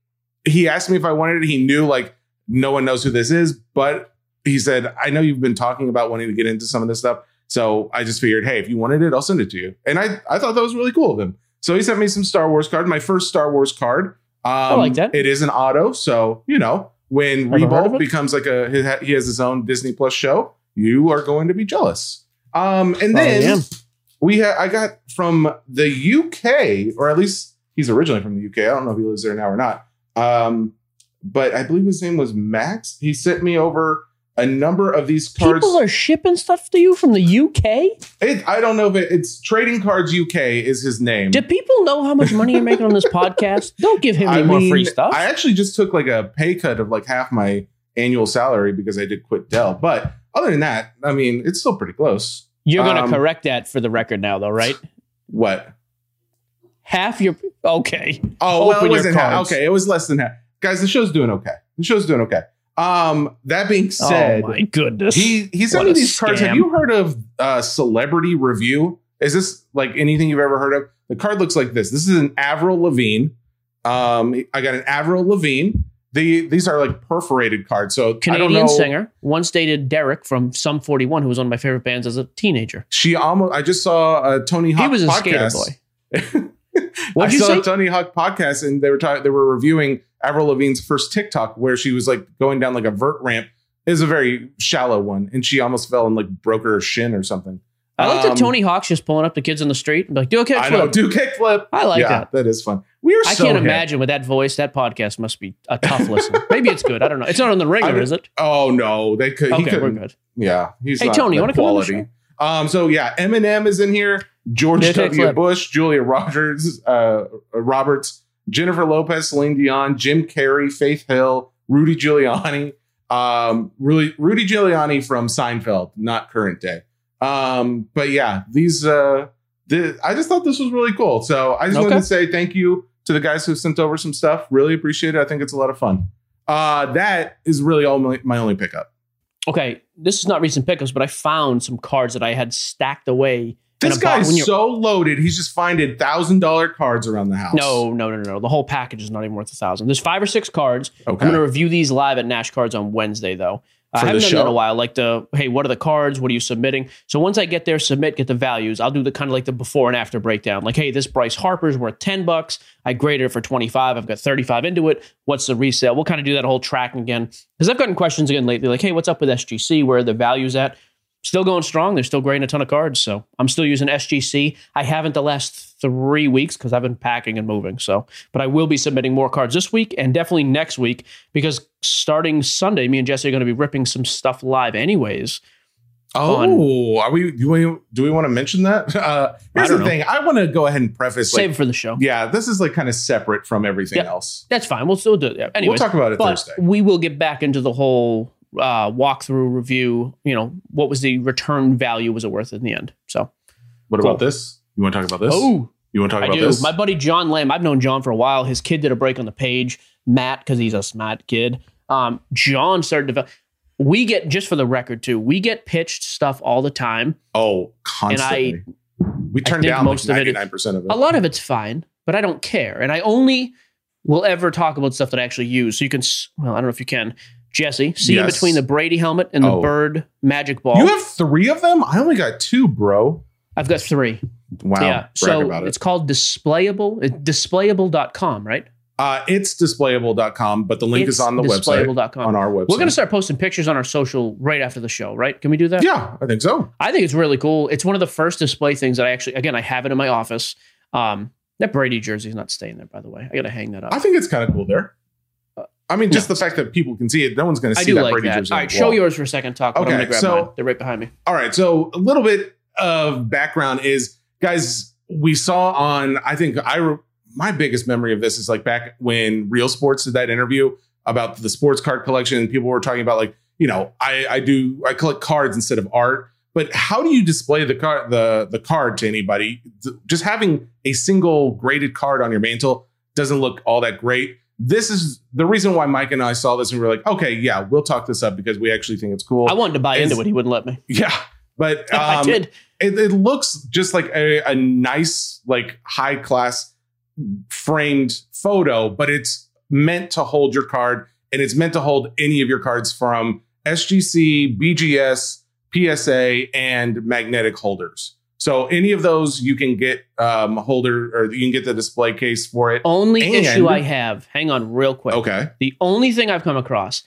he asked me if I wanted it. He knew like no one knows who this is, but he said, I know you've been talking about wanting to get into some of this stuff. So I just figured, hey, if you wanted it, I'll send it to you. And I, I thought that was really cool of him. So he sent me some Star Wars card, my first Star Wars card. Um, like that. It is an auto. So, you know, when Never heard of Rebolt it? becomes like a, he has his own Disney Plus show, you are going to be jealous. Um, and then yeah. we ha- I got from the UK, or at least he's originally from the UK. I don't know if he lives there now or not. Um, but I believe his name was Max. He sent me over a number of these cards. People are shipping stuff to you from the UK. It, I don't know if it, it's Trading Cards UK is his name. Do people know how much money you're making on this (laughs) podcast? Don't give him any I more free stuff. I actually just took like a pay cut of like half my annual salary because I did quit Dell. But other than that, I mean, it's still pretty close. You're going to um, correct that for the record now, though, right? What? Half your okay. Oh, well, it wasn't half. Okay, it was less than half. Guys, the show's doing okay. The show's doing okay. Um, that being said, oh my goodness. he he sent me these cards. Have you heard of uh, Celebrity Review? Is this like anything you've ever heard of? The card looks like this. This is an Avril Lavigne. Um, I got an Avril Lavigne. The these are like perforated cards. So Canadian singer once dated Deryck from Sum 41, who was one of my favorite bands as a teenager. She almost. I just saw a Tony Hawk. he was a podcast. skater boy. (laughs) (laughs) I What'd you saw say? a Tony Hawk podcast and they were talking. They were reviewing Avril Lavigne's first TikTok where she was like going down like a vert ramp. It was a very shallow one, and she almost fell and like broke her shin or something. I like Um, that Tony Hawk's just pulling up the kids in the street and be like, do a I know, kickflip. do kickflip. I like yeah, that. That is fun. We are. I so can't hip. imagine with that voice, that podcast must be a tough listen. (laughs) Maybe it's good. I don't know. It's not on the ringer, I mean, is it? Oh no, they could. he Okay, we're good. Yeah, he's Hey, Tony, you that wanna come on the quality. Um, so yeah, Eminem is in here. George W. Bush, Julia Rogers, uh, Roberts, Jennifer Lopez, Celine Dion, Jim Carrey, Faith Hill, Rudy Giuliani. Um, really, Rudy Giuliani from Seinfeld, not current day. Um, but yeah, these. Uh, the, I just thought this was really cool. So I just Okay. wanted to say thank you to the guys who sent over some stuff. Really appreciate it. I think it's a lot of fun. Uh, that is really all my, my only pickup. Okay, this is not recent pickups, but I found some cards that I had stacked away. This a box. When guy's so loaded. He's just finding thousand dollar cards around the house. No, no, no, no. The whole package is not even worth a thousand. There's five or six cards. Okay. I'm going to review these live at Nash Cards on Wednesday, though. Uh, I haven't done that in a while. Like the hey, what are the cards? What are you submitting? So once I get there, submit, get the values. I'll do the kind of like the before and after breakdown. Like, hey, this Bryce Harper's worth ten bucks. I graded it for twenty five. I've got thirty five into it. What's the resale? We'll kind of do that whole tracking again because I've gotten questions again lately. Like, hey, what's up with SGC? Where are the values at? Still going strong. They're still grading a ton of cards. So I'm still using SGC. I haven't the last three weeks because I've been packing and moving. So, but I will be submitting more cards this week and definitely next week because starting Sunday, me and Jesse are going to be ripping some stuff live, anyways. Oh, are we? Do we? Do we want to mention that? (laughs) Uh, here's the know. thing. I want to go ahead and preface. Save Like, it for the show. yeah, this is like kind of separate from everything else. That's fine. We'll still do it. Yeah. Anyways, we'll talk about it but Thursday. we will get back into the whole uh, walkthrough review. You know, what was the return value? Was it worth it in the end? So, What cool. about this? You want to talk about this? oh, you want to talk I about do. this? My buddy John Lamb, I've known John for a while. His kid did a break on the page. Matt, because he's a smart kid. Um, John started develop. We get just for the record too. We get pitched stuff all the time. oh, constantly. we turn down most like of it- ninety nine percent of it. A lot of it's fine, but I don't care, and I only will ever talk about stuff that I actually use. So you can, well, I don't know if you can, Jesse, see in Yes. between the Brady helmet and the Oh. bird magic ball. You have three of them. I only got two, bro. I've got three. Wow. yeah. So about it. it's called displayable. Displayable.com, right? Uh, it's displayable.com, but the link It's is on the website. displayable.com. On our website. We're going to start posting pictures on our social right after the show, right? Can we do that? Yeah, I think so. I think it's really cool. It's one of the first display things that I actually, again, I have it in my office. Um, that Brady jersey is not staying there, by the way. I got to hang that up. I think it's kind of cool there. I mean, just no. the fact that people can see it, no one's going to I see do that like Brady that. jersey. All right, show yours for a second. Talk. I'm Okay, going to grab so- mine. They're right behind me. All right, so a little bit of background is, guys, we saw on. I think I re- my biggest memory of this is like back when Real Sports did that interview about the sports card collection, and people were talking about like, you know, I I do I collect cards instead of art. But how do you display the card the the card to anybody? Just having a single graded card on your mantle doesn't look all that great. This is the reason why Mike and I saw this and we were like, okay, yeah, we'll talk this up because we actually think it's cool. I wanted to buy Is- into it. He wouldn't let me. (laughs) Yeah, but (laughs) I um, did. It, it looks just like a, a nice, like high class framed photo, but it's meant to hold your card and it's meant to hold any of your cards from SGC, BGS, PSA, and magnetic holders. So any of those you can get um, holder or you can get the display case for it. Only And- issue I have, hang on real quick. Okay. The only thing I've come across,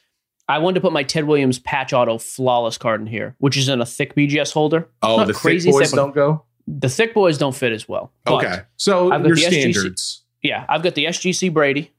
I wanted to put my Ted Williams patch auto flawless card in here, which is in a thick BGS holder. Oh, the crazy thick boys thick, don't go. The thick boys don't fit as well. Okay, so I've got your the SGC. standards. Yeah, I've got the SGC Brady.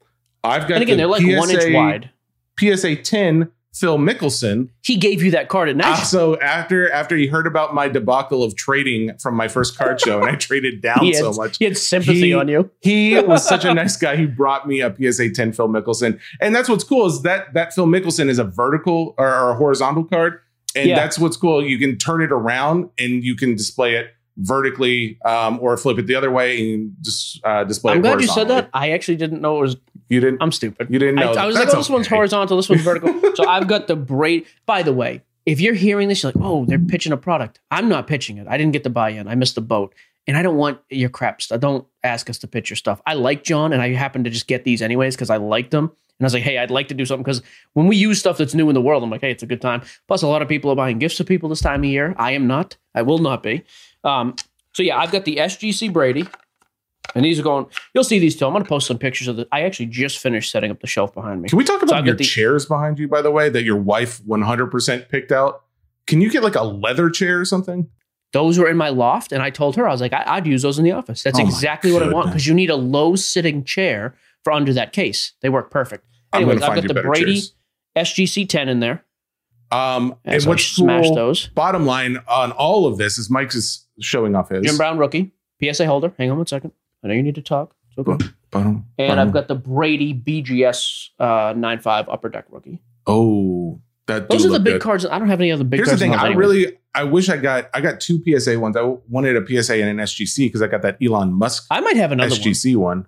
I've got And again, the they're like one inch wide. PSA 10 Phil Mickelson. He gave you that card at National. so after after he heard about my debacle of trading from my first card show, and I traded down had, so much, he had sympathy He- on you. he was such a (laughs) nice guy. He brought me a PSA 10 Phil Mickelson, and that's what's cool is that that Phil Mickelson is a vertical or, or a horizontal card, and Yeah. that's what's cool. You can turn it around and you can display it vertically um, or flip it the other way and just uh, display. I'm glad you said that. I actually didn't know it was. You didn't. I'm stupid. you didn't I, know. I was That's like, oh, this one's horizontal, this one's (laughs) vertical. so I've got the braid. By the way, if you're hearing this, you're like, oh, they're pitching a product. I'm not pitching it. I didn't get the buy in. I missed the boat. And I don't want your crap stuff. Don't ask us to pitch your stuff. I like John, and I happen to just get these anyways because I liked them. And I was like, hey, I'd like to do something because when we use stuff that's new in the world, I'm like, hey, it's a good time. Plus, a lot of people are buying gifts to people this time of year. I am not. I will not be. Um, so yeah, I've got the SGC Brady, and these are going. You'll see these too. I'm going to post some pictures of the. I actually just finished setting up the shelf behind me. Can we talk about I've your the- chairs behind you, by the way, that your wife 100% picked out? Can you get like a leather chair or something? Those were in my loft, and I told her I was like, I, I'd use those in the office. That's Oh exactly what I want because you need a low sitting chair for under that case. They work perfect. Anyways, gonna I've find got the Brady chairs. SGC 10 in there. Um, And and so what's smashed cool, those. bottom line on all of this is Mike's is showing off his Jim Brown rookie, PSA holder. Hang on one second. I know you need to talk. It's okay. bottom. And bottom. I've got the Brady BGS uh, 9.5 upper deck rookie. oh that Those are the big good. cards. I don't have any other big cards. Here's the thing. I anyways. really, I wish I got, I got two PSA ones. I wanted a PSA and an SGC because I got that Elon Musk I might have another. SGC one.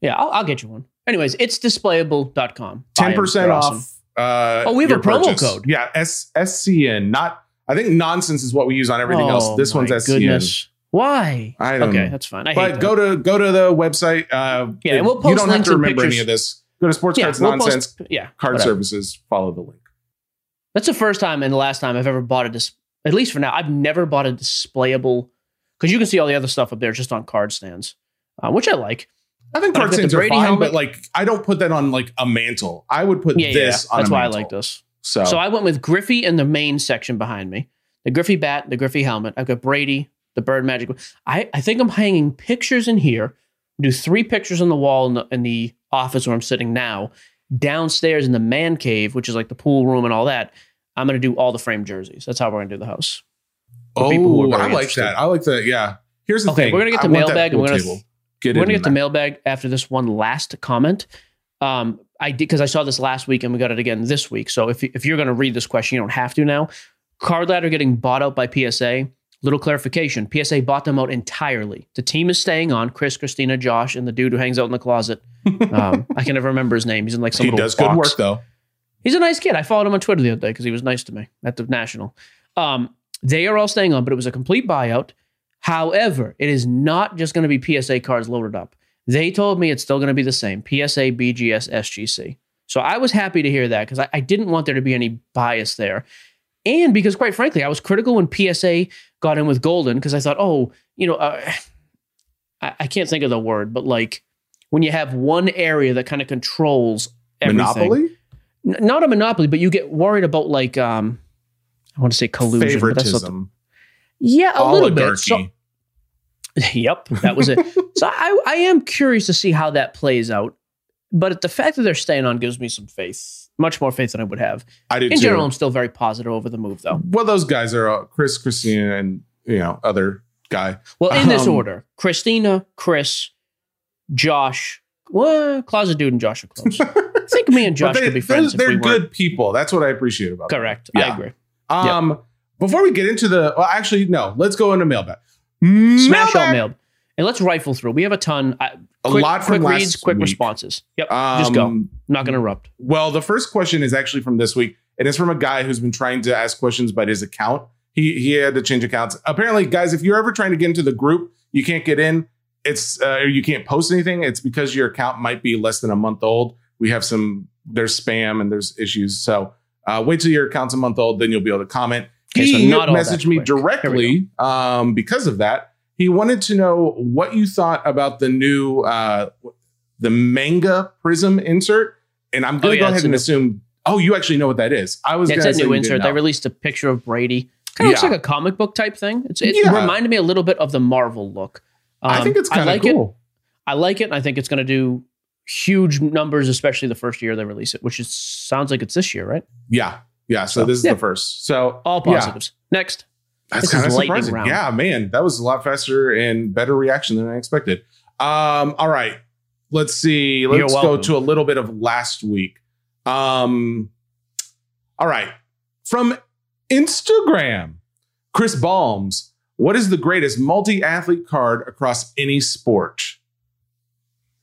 Yeah, I'll, I'll get you one. Anyways, it's displayable.com. Buy 'em. Ten percent They're off. awesome. Uh, Oh, we have a promo purchase. code. Yeah, S SCN. Not. I think nonsense is what we use on everything Oh, else. This my one's SCN. Goodness. Why? I don't okay, know. that's fine. I But that. go to go to the website. Uh, Yeah, and we'll you post don't have links to and remember any pictures. of this. Go to Sports yeah, Cards we'll post- Nonsense yeah, Card whatever. Services. Follow the link. That's the first time and the last time I've ever bought a dis- at least for now. I've never bought a displayable because you can see all the other stuff up there just on card stands, uh, which I like. I think card got the stands are Brady fine, helmet. but like I don't put that on like a mantle. I would put Yeah, this yeah. on That's a why I mantle. like this. So, So I went with Griffey in the main section behind me. The Griffey bat, the Griffey helmet. I've got Brady, the Bird Magic. I, I think I'm hanging pictures in here. Do three pictures on the wall in the, in the office where I'm sitting now. Downstairs in the man cave, which is like the pool room and all that. I'm going to do all the frame jerseys. That's how we're going to do the house. oh, who are I like that. I like that. Yeah. Here's the Okay, thing. we're gonna get I to mailbag and we're gonna- Get we're gonna get to mailbag after this one last comment. Um, I did because I saw this last week and we got it again this week. So if if you're gonna read this question, you don't have to now. Card ladder getting bought out by PSA. Little clarification: PSA bought them out entirely. The team is staying on. Chris, Christina, Josh, and the dude who hangs out in the closet. (laughs) Um, I can never remember his name. He's in like some He little does good work though. He's a nice kid. I followed him on Twitter the other day because he was nice to me at the national. Um, they are all staying on, but it was a complete buyout. However, it is not just going to be PSA cards loaded up. They told me it's still going to be the same PSA, BGS, SGC. So I was happy to hear that because I, I didn't want there to be any bias there. And because, quite frankly, I was critical when PSA got in with Goldin because I thought, oh, you know, uh, I, I can't think of the word, but like when you have one area that kind of controls everything. Monopoly? N- not a monopoly, but you get worried about like um, I want to say collusion, but that's not the- Favoritism. yeah, a little bit. So, (laughs) yep, that was it. (laughs) so I, I am curious to see how that plays out. But the fact that they're staying on gives me some faith, much more faith than I would have. I do In too. general, I'm still very positive over the move, though. well, those guys are uh, Chris, Christina, and you know other guy. Well, in this Um, order: Christina, Chris, Josh. Well, Closet Dude and Josh are close. (laughs) I think me and Josh they, could be friends They're, if we they're weren't. good people. That's what I appreciate about them. Correct. I Yeah. agree. Um, before we get into the, well, actually, no. Let's go into mailbag. Smash all Mailbag. And let's rifle through. We have a ton. I, A quick, lot from quick last reads, quick week. responses. Yep. just go. I'm Um, not going to interrupt. Well, the first question is actually from this week, and it's from a guy who's been trying to ask questions about his account. He he had to change accounts. Apparently, guys, if you're ever trying to get into the group, you can't get in. It's uh, or you can't post anything. It's because your account might be less than a month old. We have some there's spam and there's issues. So uh, wait till your account's a month old, then you'll be able to comment. Okay, he messaged me quick. Directly um, because of that. He wanted to know what you thought about the new uh, the manga Prizm insert, and I'm going Oh, to yeah, go ahead and new- assume. Oh, you actually know what that is. I was. Yeah, it's a new insert. They released a picture of Brady. Kind of looks like a comic book type thing. It's, it Yeah. reminded me a little bit of the Marvel look. I Um, think it's kind of like It. cool. I like it. I think it's going to do huge numbers, especially the first year they release it, which is sounds like it's this year, right? Yeah, yeah. So So, this is yeah. the first. So All yeah. positives. Next. That's kind of surprising. round. Yeah, man, that was a lot faster and better reaction than I expected. Um, all right, let's see. Let's go to a little bit of last week. Um, all right, from Instagram, Chris Balms. What is the greatest multi-athlete card across any sport?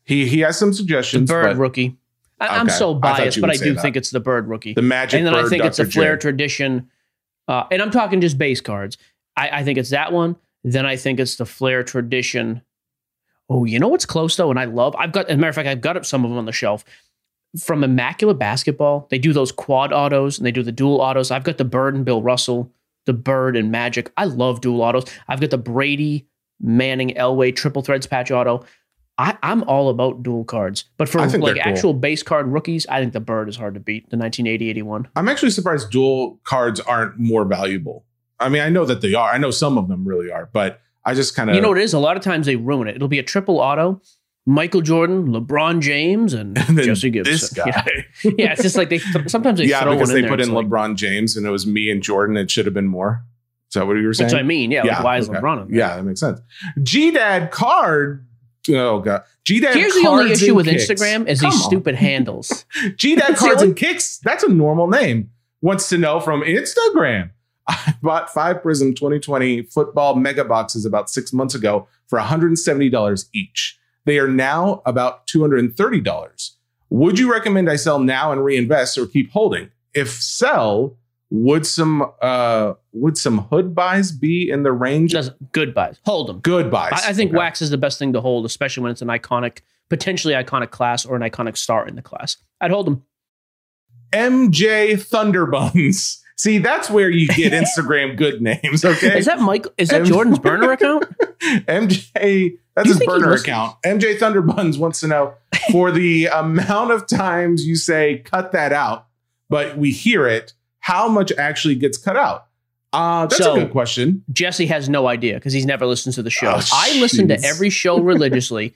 He he has some The suggestions. Bird but rookie. I, I'm Okay. so biased, you but I do that. think it's the Bird rookie. the Magic and then Bird, I think it's Dr. a Flair J. tradition. Uh, and I'm talking just base cards. I, I think it's that one. Then I think it's the Flair tradition. Oh, you know what's close though, and I love. I've got, as a matter of fact, I've got up some of them on the shelf from Immaculate Basketball. They do those quad autos and they do the dual autos. I've got the Bird and Bill Russell, the Bird and Magic. I love dual autos. I've got the Brady Manning Elway triple threads patch auto. I, I'm all about dual cards, but for like cool. actual base card rookies, I think the Bird is hard to beat. The 1980-81. I'm actually surprised dual cards aren't more valuable. I mean, I know that they are. I know some of them really are, but I just kind of You know what it is? A lot of times they ruin it. It'll be a triple auto, Michael Jordan, LeBron James, and, (laughs) and Jesse Gibson. this (laughs) guy. Yeah. (laughs) yeah, it's just like they sometimes they yeah, because they in put in like- LeBron James and it was me and Jordan. It should have been more. Is that what you were saying? That's what I mean. Yeah, like why is okay. LeBron in there? Yeah, that makes sense. G Dad card. Oh god. G Dad. Here's the only issue with Instagram is these stupid handles. G Dad That's cards and kicks. That's a normal name. Wants to know from Instagram. (laughs) I bought five Prizm 2020 football mega boxes about six months ago for $170 each. They are now about $230. Would you recommend I sell now and reinvest or keep holding? If sell, would some uh would some hood buys be in the range? Does good buys. Hold them. Good buys. I, I think Okay. wax is the best thing to hold, especially when it's an iconic, potentially iconic class or an iconic star in the class. I'd hold them. MJ Thunderbuns. (laughs) See, that's where you get (laughs) Instagram good names. Okay, Is that Mike? Is that M- Jordan's burner account? (laughs) MJ? That's his burner account. MJ Thunderbuns wants to know for the amount of times you say cut that out, but we hear it. How much actually gets cut out? Uh, that's So- a good question. Jesse has no idea because he's never listened to the show. Oh, I listen to every show (laughs) religiously.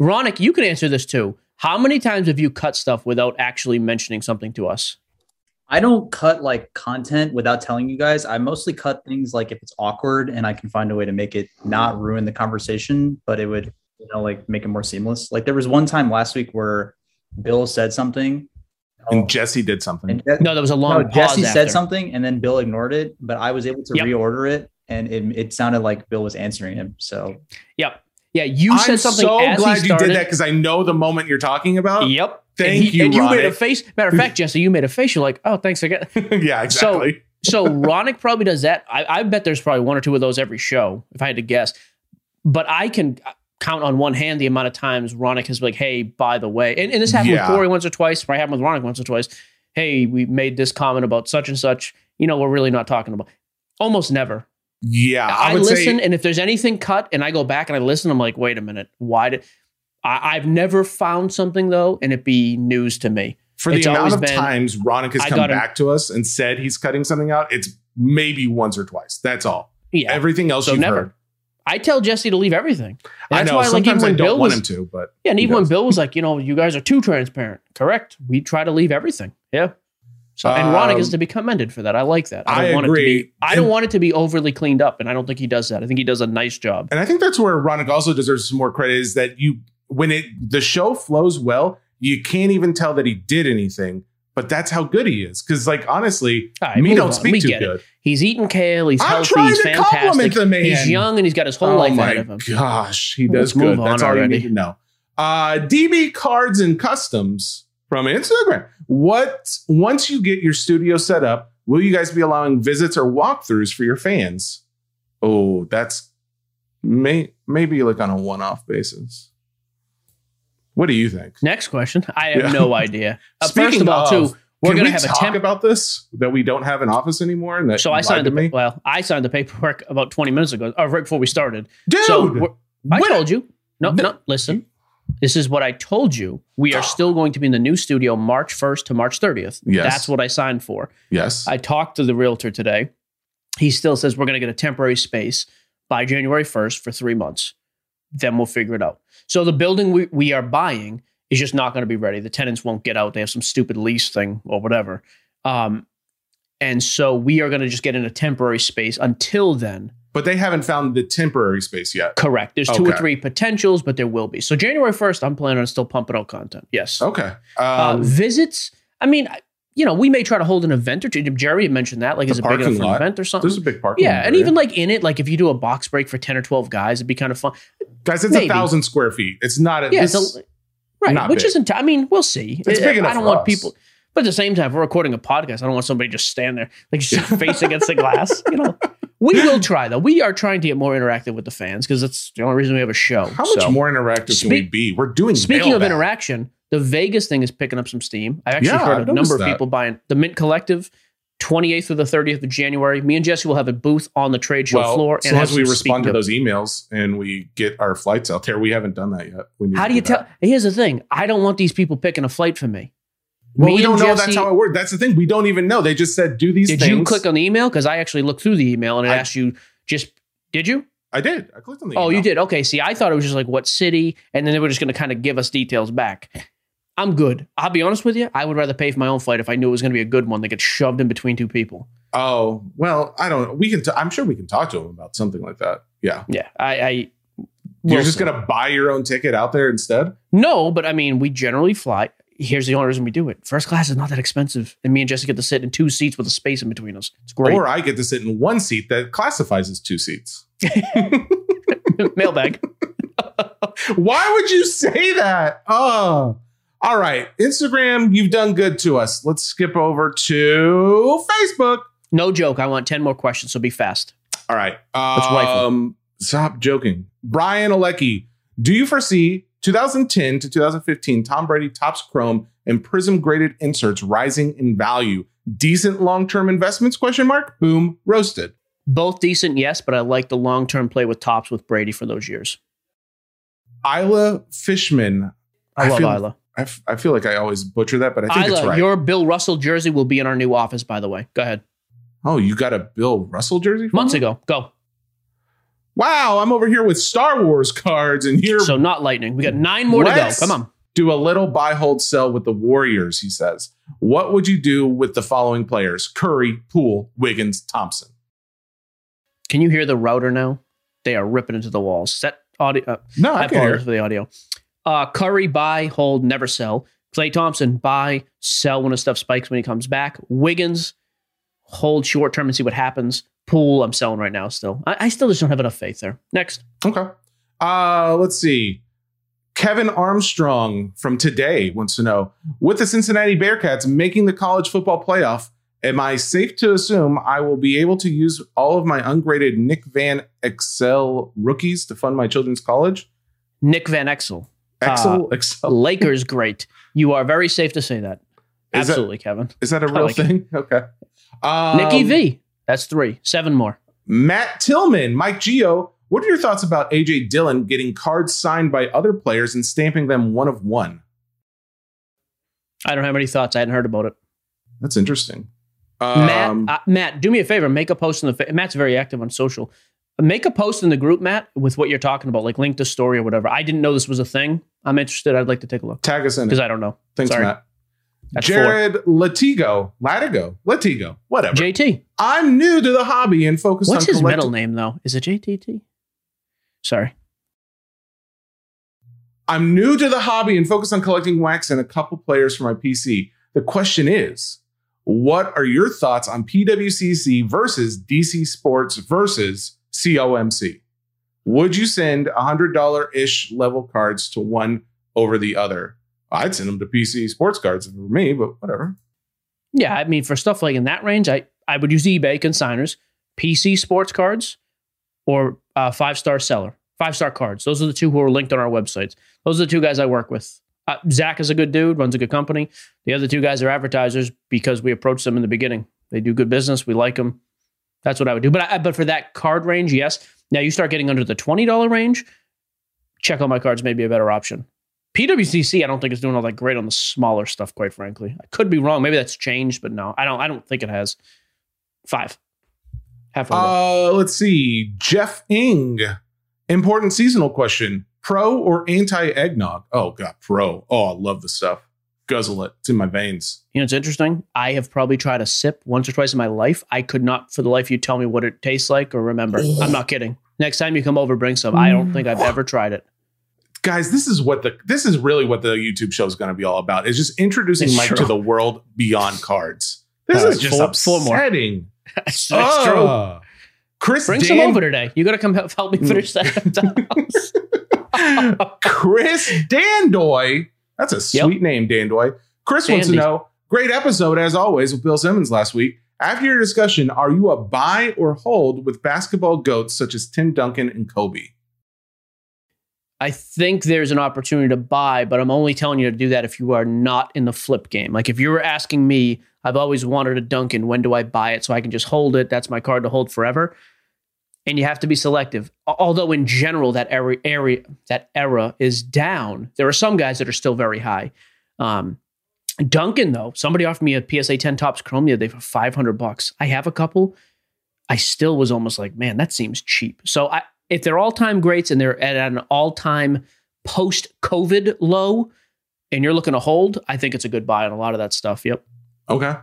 Ronak, you can answer this too. How many times have you cut stuff without actually mentioning something to us? I don't cut like content without telling you guys. I mostly cut things like if it's awkward and I can find a way to make it not ruin the conversation, but it would, you know, like make it more seamless. Like there was one time last week where Bill said something. And oh. Jesse did something. and Je- No, there was a long no, Jesse pause said after. something and then Bill ignored it, but I was able to Yep. reorder it and it, it sounded like Bill was answering him. So Yep. Yeah, you said something. I'm so as glad he you did that because I know the moment you're talking about. Yep. Thank and you, And you made a face. Matter of fact, Jesse, you made a face. You're like, oh, thanks again. (laughs) yeah, exactly. so Ronak probably does that. I, I bet there's probably one or two of those every show, if I had to guess. But I can count on one hand the amount of times Ronak has been like, hey, by the way, and, and this happened Yeah. with Corey once or twice, probably happened with Ronak once or twice. Hey, we made this comment about such and such. You know, we're really not talking about. Almost never. yeah, I, I, would listen, say and if there's anything cut, and I go back and I listen, I'm like, wait a minute, why did I, I've never found something though, and it be news to me. for the it's amount of been- times Ronak has I come him- back to us and said he's cutting something out, it's maybe once or twice. That's all. Yeah, Everything else So you've never. heard. I tell Jesse to leave everything. And I that's know. why, like, even sometimes I when don't Bill want was, him to, but yeah, and even when. Bill was like, you know, you guys are too transparent. Correct. We try to leave everything. Yeah. So, and Ronak is Um, to be commended for that. I like that. I I don't want it to agree. be. I don't And- want it to be overly cleaned up, and I don't think he does that. I think he does a nice job. And I think that's where Ronak also deserves some more credit is that you when it the show flows well, you can't even tell that he did anything. But that's how good he is. Because like honestly, right, me don't on. speak We too get it. good. He's eating kale. He's I'm healthy. trying He's to fantastic. compliment the man. He's young and he's got his whole oh life ahead of him. gosh, he Let's does good. move on That's all already. you need to know. Uh, DB cards and customs from Instagram. What once you get your studio set up, will you guys be allowing visits or walkthroughs for your fans? Oh, that's may maybe like on a one-off basis. What do you think? Next question. I have Yeah. no idea. Uh, (laughs) first Speaking of all, of- too, We're gonna we have a talk temp. about this that we don't have an office anymore and that so I signed to the me? well, I signed the paperwork about 20 minutes ago, or right before we started. Dude, so I told you. No, No. no, listen. This is what I told you. We are (gasps) still going to be in the new studio March 1st to March 30th. Yes. That's what I signed for. yes. I talked to the realtor today. He still says we're going to get a temporary space by January 1st for three months. Then we'll figure it out. So the building we, we are buying is just not going to be ready. The tenants won't get out. They have some stupid lease thing or whatever. Um, and so we are going to just get in a temporary space until then. but they haven't found the temporary space yet. Correct. There's two or three potentials, but there will be. So January 1st, I'm planning on still pumping out content. Yes. Okay. Uh, Um, visits. I mean, you know, we may try to hold an event or two. Jerry had mentioned that, like, The is it big enough for an lot. event or something? there's a big parking Yeah, lot and even like in it, like if you do a box break for ten or twelve guys, it'd be kind of fun. guys, it's maybe. a thousand square feet. It's not a Yeah, this, it's a, right, which big. isn't. I mean, we'll see. It's I- big enough I don't want us. people, but at the same time, if we're recording a podcast. I don't want somebody just stand there like just (laughs) face against the glass. You know, we will try though. We are trying to get more interactive with the fans because that's the only reason we have a show. How much more interactive can we be? We're doing Speaking of interaction, the Vegas thing is picking up some steam. I actually Yeah, heard I've a number of that. people buying the Mint Collective. 28th through the 30th of January. Me and Jesse will have a booth on the trade show well, floor. as and long as we respond to those emails and we get our flights out there, we haven't done that yet. How to do you tell? Here's the thing. I don't want these people picking a flight for me. Well, Me we don't know Jesse- that's how it works. That's the thing. We don't even know. They just said do these Did things. you click on the email? Because I actually looked through the email and it I- asked you just. Did you? I did. I clicked on the. Oh, you did. Okay. See, I thought it was just like what city, and then they were just going to kind of give us details back. I'm good. I'll be honest with you. I would rather pay for my own flight if I knew it was going to be a good one that gets shoved in between two people. Oh well, I don't. know. We can. T- I'm sure we can talk to them about something like that. Yeah. Yeah. I. I You're just gonna buy your own ticket out there instead. No, but I mean, we generally fly. Here's the only reason we do it. First class is not that expensive, and me and Jesse get to sit in two seats with a space in between us. It's great. Or I get to sit in one seat that classifies as two seats. (laughs) (laughs) Mailbag. Why would you say that? Oh, all right. Instagram, you've done good to us. Let's skip over to Facebook. No joke. I want ten more questions, so be fast. All right. Um, stop joking. Brian Alecki, do you foresee 2010 to 2015 Tom Brady Topps Chrome and Prizm graded inserts rising in value? Decent long-term investments? Question mark. Boom. Roasted. Both decent, yes, but I like the long term play with Topps with Brady for those years. Isla Fishman. I, love feel, Isla. I, f- I feel like I always butcher that, but I think it's right. your Bill Russell jersey will be in our new office, by the way. Go ahead. oh, you got a Bill Russell jersey? Months him? ago. Go. Wow, I'm over here with Star Wars cards, and you're So not lightning. We got nine more Let's to go. Come on. Do a little buy, hold, sell with the Warriors, he says. What would you do with the following players? Curry, Poole, Wiggins, Thompson. Can you hear the router now? They are ripping into the walls. Set audio. Uh, No, I I can hear. apologize for the audio. Uh, Curry, buy, hold, never sell. Klay Thompson, buy, sell when his stuff spikes when he comes back. Wiggins, hold short term and see what happens. Poole, I'm selling right now still. I, I still just don't have enough faith there. Next. Okay. Uh, let's see. Kevin Armstrong from today wants to know with the Cincinnati Bearcats making the college football playoff, am I safe to assume I will be able to use all of my ungraded Nick Van Exel rookies to fund my children's college? Nick Van Exel. Excel, (laughs) Excel. Lakers, great. You are very safe to say that. Is that- Absolutely, Kevin. Is that a I real like it. thing? Okay. Um, Nikki V. That's three. Seven more. Matt Tillman, Mike Geo. What are your thoughts about AJ Dillon getting cards signed by other players and stamping them one of one? I don't have any thoughts. I hadn't heard about it. That's interesting. Um, Matt, uh, Matt, do me a favor. Make a post in the. Fa- Matt's very active on social. Make a post in the group, Matt, with what you're talking about, like link the story or whatever. I didn't know this was a thing. I'm interested. I'd like to take a look tag us in because. I don't know. Thanks, Sorry. Matt. That's Jared Latigo, Latigo, Latigo, whatever. JT. I'm new to the hobby and focus What's on What's his collecting- middle name though? Is it JTT? Sorry. I'm new to the hobby and focus on collecting wax and a couple players for my PC. The question is, what are your thoughts on PWCC versus PC Sports versus COMC? Would you send $100 ish level cards to one over the other? I'd send them to PC Sports cards were me, but whatever. Yeah, I mean, for stuff like in that range, I I would use eBay consigners, PC sports cards, or uh, five star seller, five star cards. Those are the two who are linked on our websites. Those are the two guys I work with Uh, Zach is a good dude, runs a good company. The other two guys are advertisers because we approached them in the beginning. They do good business. We like them. That's what I would do. But I, but for that card range, yes. Now you start getting under the twenty dollar range. Check Out My Cards may be a better option. PWCC, I don't think is doing all that great on the smaller stuff. Quite frankly, I could be wrong. Maybe that's changed, but no, I don't. I don't think it has. Five. Fun. Uh, let's see. Jeff Ing. Important seasonal question. Pro or anti eggnog? Oh, God, pro. Oh, I love the stuff. Guzzle it. It's in my veins. You know, it's interesting. I have probably tried a sip once or twice in my life. I could not, for the life, you tell me what it tastes like or remember. I'm not kidding. Next time you come over, bring some. I don't think I've ever tried it. Guys, this is what the this is really what the YouTube show is going to be all about. Is just introducing It's Mike true. to the world beyond cards. This All is just four- four more. upsetting. (laughs) That's, that's true. Ah. Chris Bring Dan- some over today. You got to come help, help me finish that. (laughs) Chris Dandoy. That's a Yep. sweet name, Dandoy. Chris wants to know great episode as always with Bill Simmons last week. After your discussion, are you a buy or hold with basketball goats such as Tim Duncan and Kobe? I think there's an opportunity to buy, but I'm only telling you to do that if you are not in the flip game. Like if you were asking me, I've always wanted a Duncan. When do I buy it so I can just hold it? That's my card to hold forever. And you have to be selective. Although in general that era, area that era is down. There are some guys that are still very high. Um, Duncan though, somebody offered me a PSA 10 Topps Chrome the other day for 500 bucks. I have a couple. I still was almost like, man, that seems cheap. So I, if they're all time greats and they're at an all time post COVID low, and you're looking to hold, I think it's a good buy on a lot of that stuff. Yep. Okay.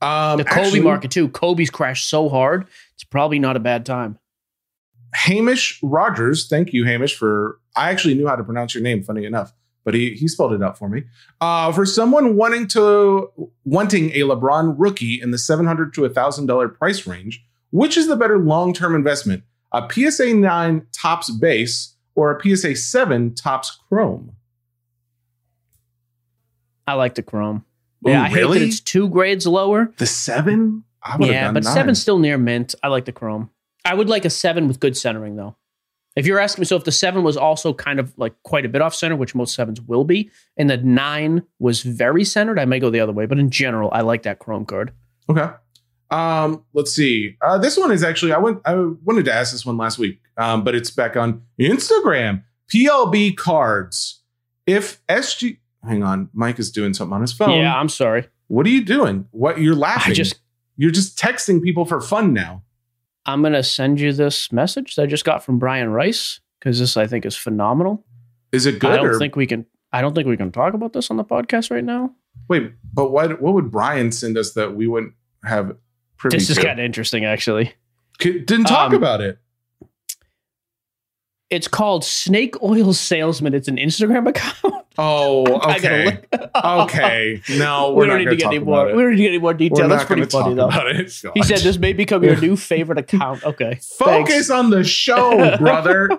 Um, The Kobe actually, market too. Kobe's crashed so hard, it's probably not a bad time. Hamish Rogers. Thank you, Hamish, for I actually knew how to pronounce your name, funny enough, but he he spelled it out for me. Uh, for someone wanting to wanting a LeBron rookie in the seven hundred to thousand dollar price range, which is the better long term investment? A PSA nine Topps base or a PSA seven Topps chrome? I like the Chrome. Ooh, yeah, I hate really? that it's two grades lower. The seven? I Yeah, done but nine. seven's still near mint. I like the Chrome. I would like a seven with good centering though. If you're asking me, so if the seven was also kind of like quite a bit off center, which most sevens will be, and the nine was very centered, I may go the other way. But in general, I like that Chrome card. Okay. Um, let's see. Uh, this one is actually I went I wanted to ask this one last week, um, but it's back on Instagram. PLB cards. If SG, hang on, Mike is doing something on his phone. Yeah, I'm sorry. What are you doing? What you're laughing? I just you're just texting people for fun now. I'm gonna send you this message that I just got from Brian Rice because this I think is phenomenal. Is it good? I don't or, think we can. I don't think we can talk about this on the podcast right now. wait, but what what would Brian send us that we wouldn't have privy This is to? kind of interesting, actually. Didn't talk Um, about it. It's called Snake Oil Salesman. It's an Instagram (laughs) account. Oh, (laughs) okay. okay. No, (laughs) we we're don't not need gonna get any more. We don't need to get any more detail. That's pretty funny though. He said this may become your new (laughs) favorite account. Okay. Focus Thanks. on the show, brother.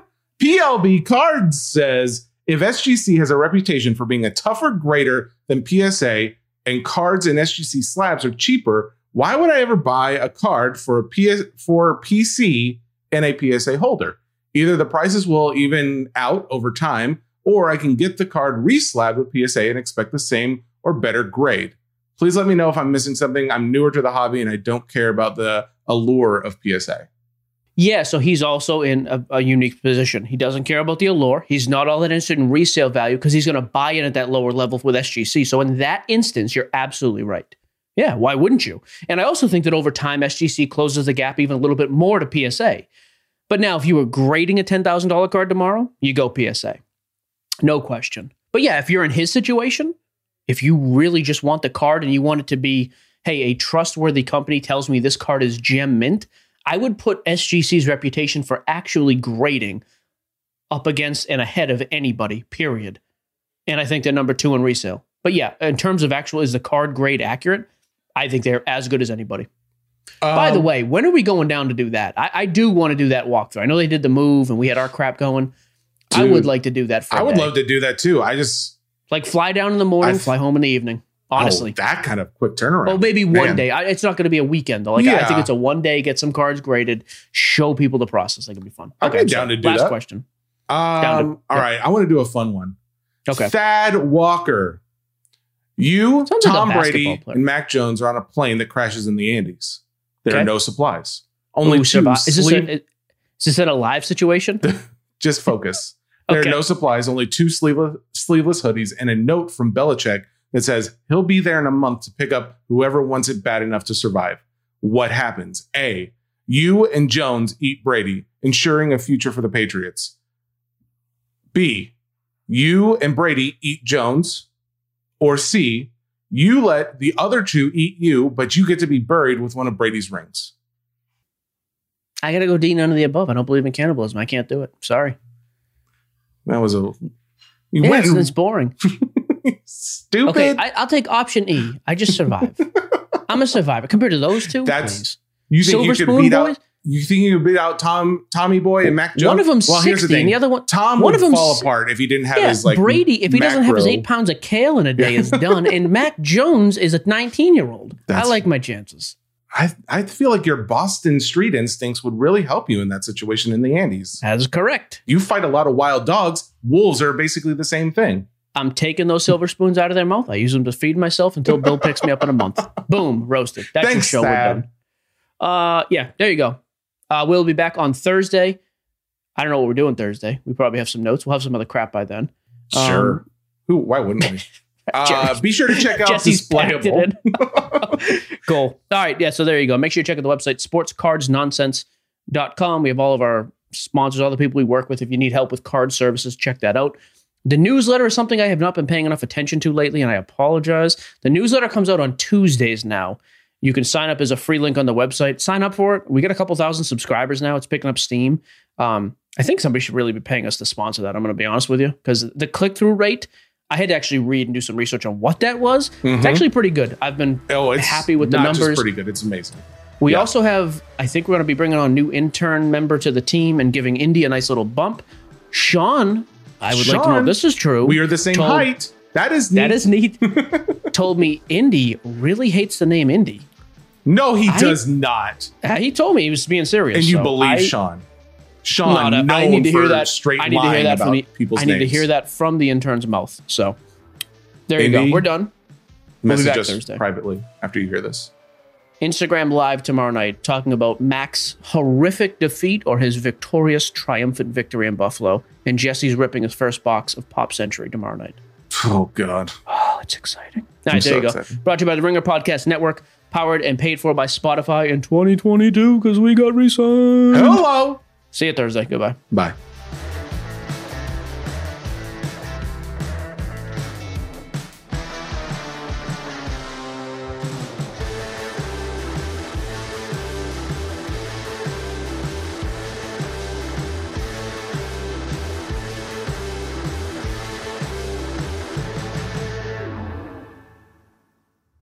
PLB Cards says if SGC has a reputation for being a tougher grader than PSA and cards in SGC slabs are cheaper, why would I ever buy a card for a PS for PC and a PSA holder? Either the prices will even out over time, or I can get the card reslabbed with PSA and expect the same or better grade. Please let me know if I'm missing something. I'm newer to the hobby and I don't care about the allure of PSA. Yeah, so he's also in a, a unique position. He doesn't care about the allure. He's not all that interested in resale value because he's going to buy in at that lower level with SGC. So in that instance, you're absolutely right. Yeah, why wouldn't you? And I also think that over time, SGC closes the gap even a little bit more to PSA. But now, if you were grading a $10,000 card tomorrow, you go PSA. No question. But yeah, if you're in his situation, if you really just want the card and you want it to be, hey, a trustworthy company tells me this card is gem mint, I would put SGC's reputation for actually grading up against and ahead of anybody, period. And I think they're number two in resale. But yeah, in terms of actual, is the card grade accurate? I think they're as good as anybody. By the Um, way, when are we going down to do that? I, I do want to do that walkthrough. I know they did the move and we had our crap going. I would like to do that for I would day. love to do that too. I just Like fly down in the morning, I- fly home in the evening. Honestly. oh, that kind of quick turnaround. Well, maybe one Man. day. I, it's not going to be a weekend though. Like I Yeah. think it's a one day. Get some cards graded. Show people the process. That could be fun. Be I'm down sorry. to do Last that. question. Um, Down to- all yeah. right, I want to do a fun one. Okay. Thad Walker. You, Sounds Tom basketball Brady, player. and Mac Jones are on a plane that crashes in the Andes. There are no supplies. Only Ooh, two survive- Is this, a, is this a live situation? (laughs) just focus. (laughs) There Okay. are no supplies, only two sleeveless, sleeveless hoodies and a note from Belichick that says he'll be there in a month to pick up whoever wants it bad enough to survive. What happens? A. You and Jones eat Brady, ensuring a future for the Patriots. B. You and Brady eat Jones. Or C. You let the other two eat you, but you get to be buried with one of Brady's rings. I gotta go D. None of the above. I don't believe in cannibalism. I can't do it. Sorry. That was a you Yeah, went it's, it's boring. (laughs) stupid. Okay, I, I'll take option E. I just survive. (laughs) I'm a survivor compared to those two. That's-. You think Silver you could Spoon beat boys? out? You think you could beat out Tom, Tommy Boy, and Mac Jones? One of them's well, here's the 60 thing. and the other one. Tom one would of them's fall apart if he didn't have yeah, his like Brady, if he doesn't have his eight pounds of kale in a day, is (laughs) done. And Mac Jones is a 19 year old. I like my chances. I I feel like your Boston street instincts would really help you in that situation in the Andes. That is correct. You fight a lot of wild dogs. Wolves are basically the same thing. I'm taking those silver spoons out of their mouth. I use them to feed myself until Bill picks me up in a month. (laughs) Boom, roasted. That's Thanks, your show. We're done. Uh, yeah, there you go. Uh, we'll be back on Thursday. I don't know what we're doing Thursday. We probably have some notes. We'll have some other crap by then. Um, Sure. Who? Why wouldn't we? (laughs) Uh, (laughs) be sure to check out Jesse's Displayable. (laughs) cool. All right. Yeah. So there you go. Make sure you check out the website, sportscardsnonsense.com. We have all of our sponsors, all the people we work with. If you need help with card services, check that out. The newsletter is something I have not been paying enough attention to lately, and I apologize. The newsletter comes out on Tuesdays now. You can sign up as a free link on the website. Sign up for it. We get a couple thousand subscribers now. It's picking up steam. Um, I think somebody should really be paying us to sponsor that. I'm going to be honest with you because the click through rate, I had to actually read and do some research on what that was. It's Mhm. actually pretty good. I've been oh, it's happy with the not just numbers. pretty good. It's amazing. we Yeah. also have, I think we're going to be bringing on a new intern member to the team and giving Indy a nice little bump. Sean, I would like to know if this is true. We are the same Told- height. That is neat. That is neat. (laughs) told me Indy really hates the name Indy. no, he I- does not. Uh, He told me he was being serious. And you so believe I, Sean. Sean, I need to hear that. Straight I need to hear that from the, people's I need to hear that from the intern's mouth. So there you go. We're done. We'll be Message back us Thursday. privately after you hear this. Instagram live tomorrow night talking about Mac's horrific defeat or his victorious, triumphant victory in Buffalo. And Jesse's ripping his first box of Pop Century tomorrow night. Oh God. Oh, it's exciting. All I'm right, there so you go. excited. Brought to you by the Ringer Podcast Network, powered and paid for by Spotify in 2022 because we got re-signed. Hello. See you Thursday. Goodbye. Bye.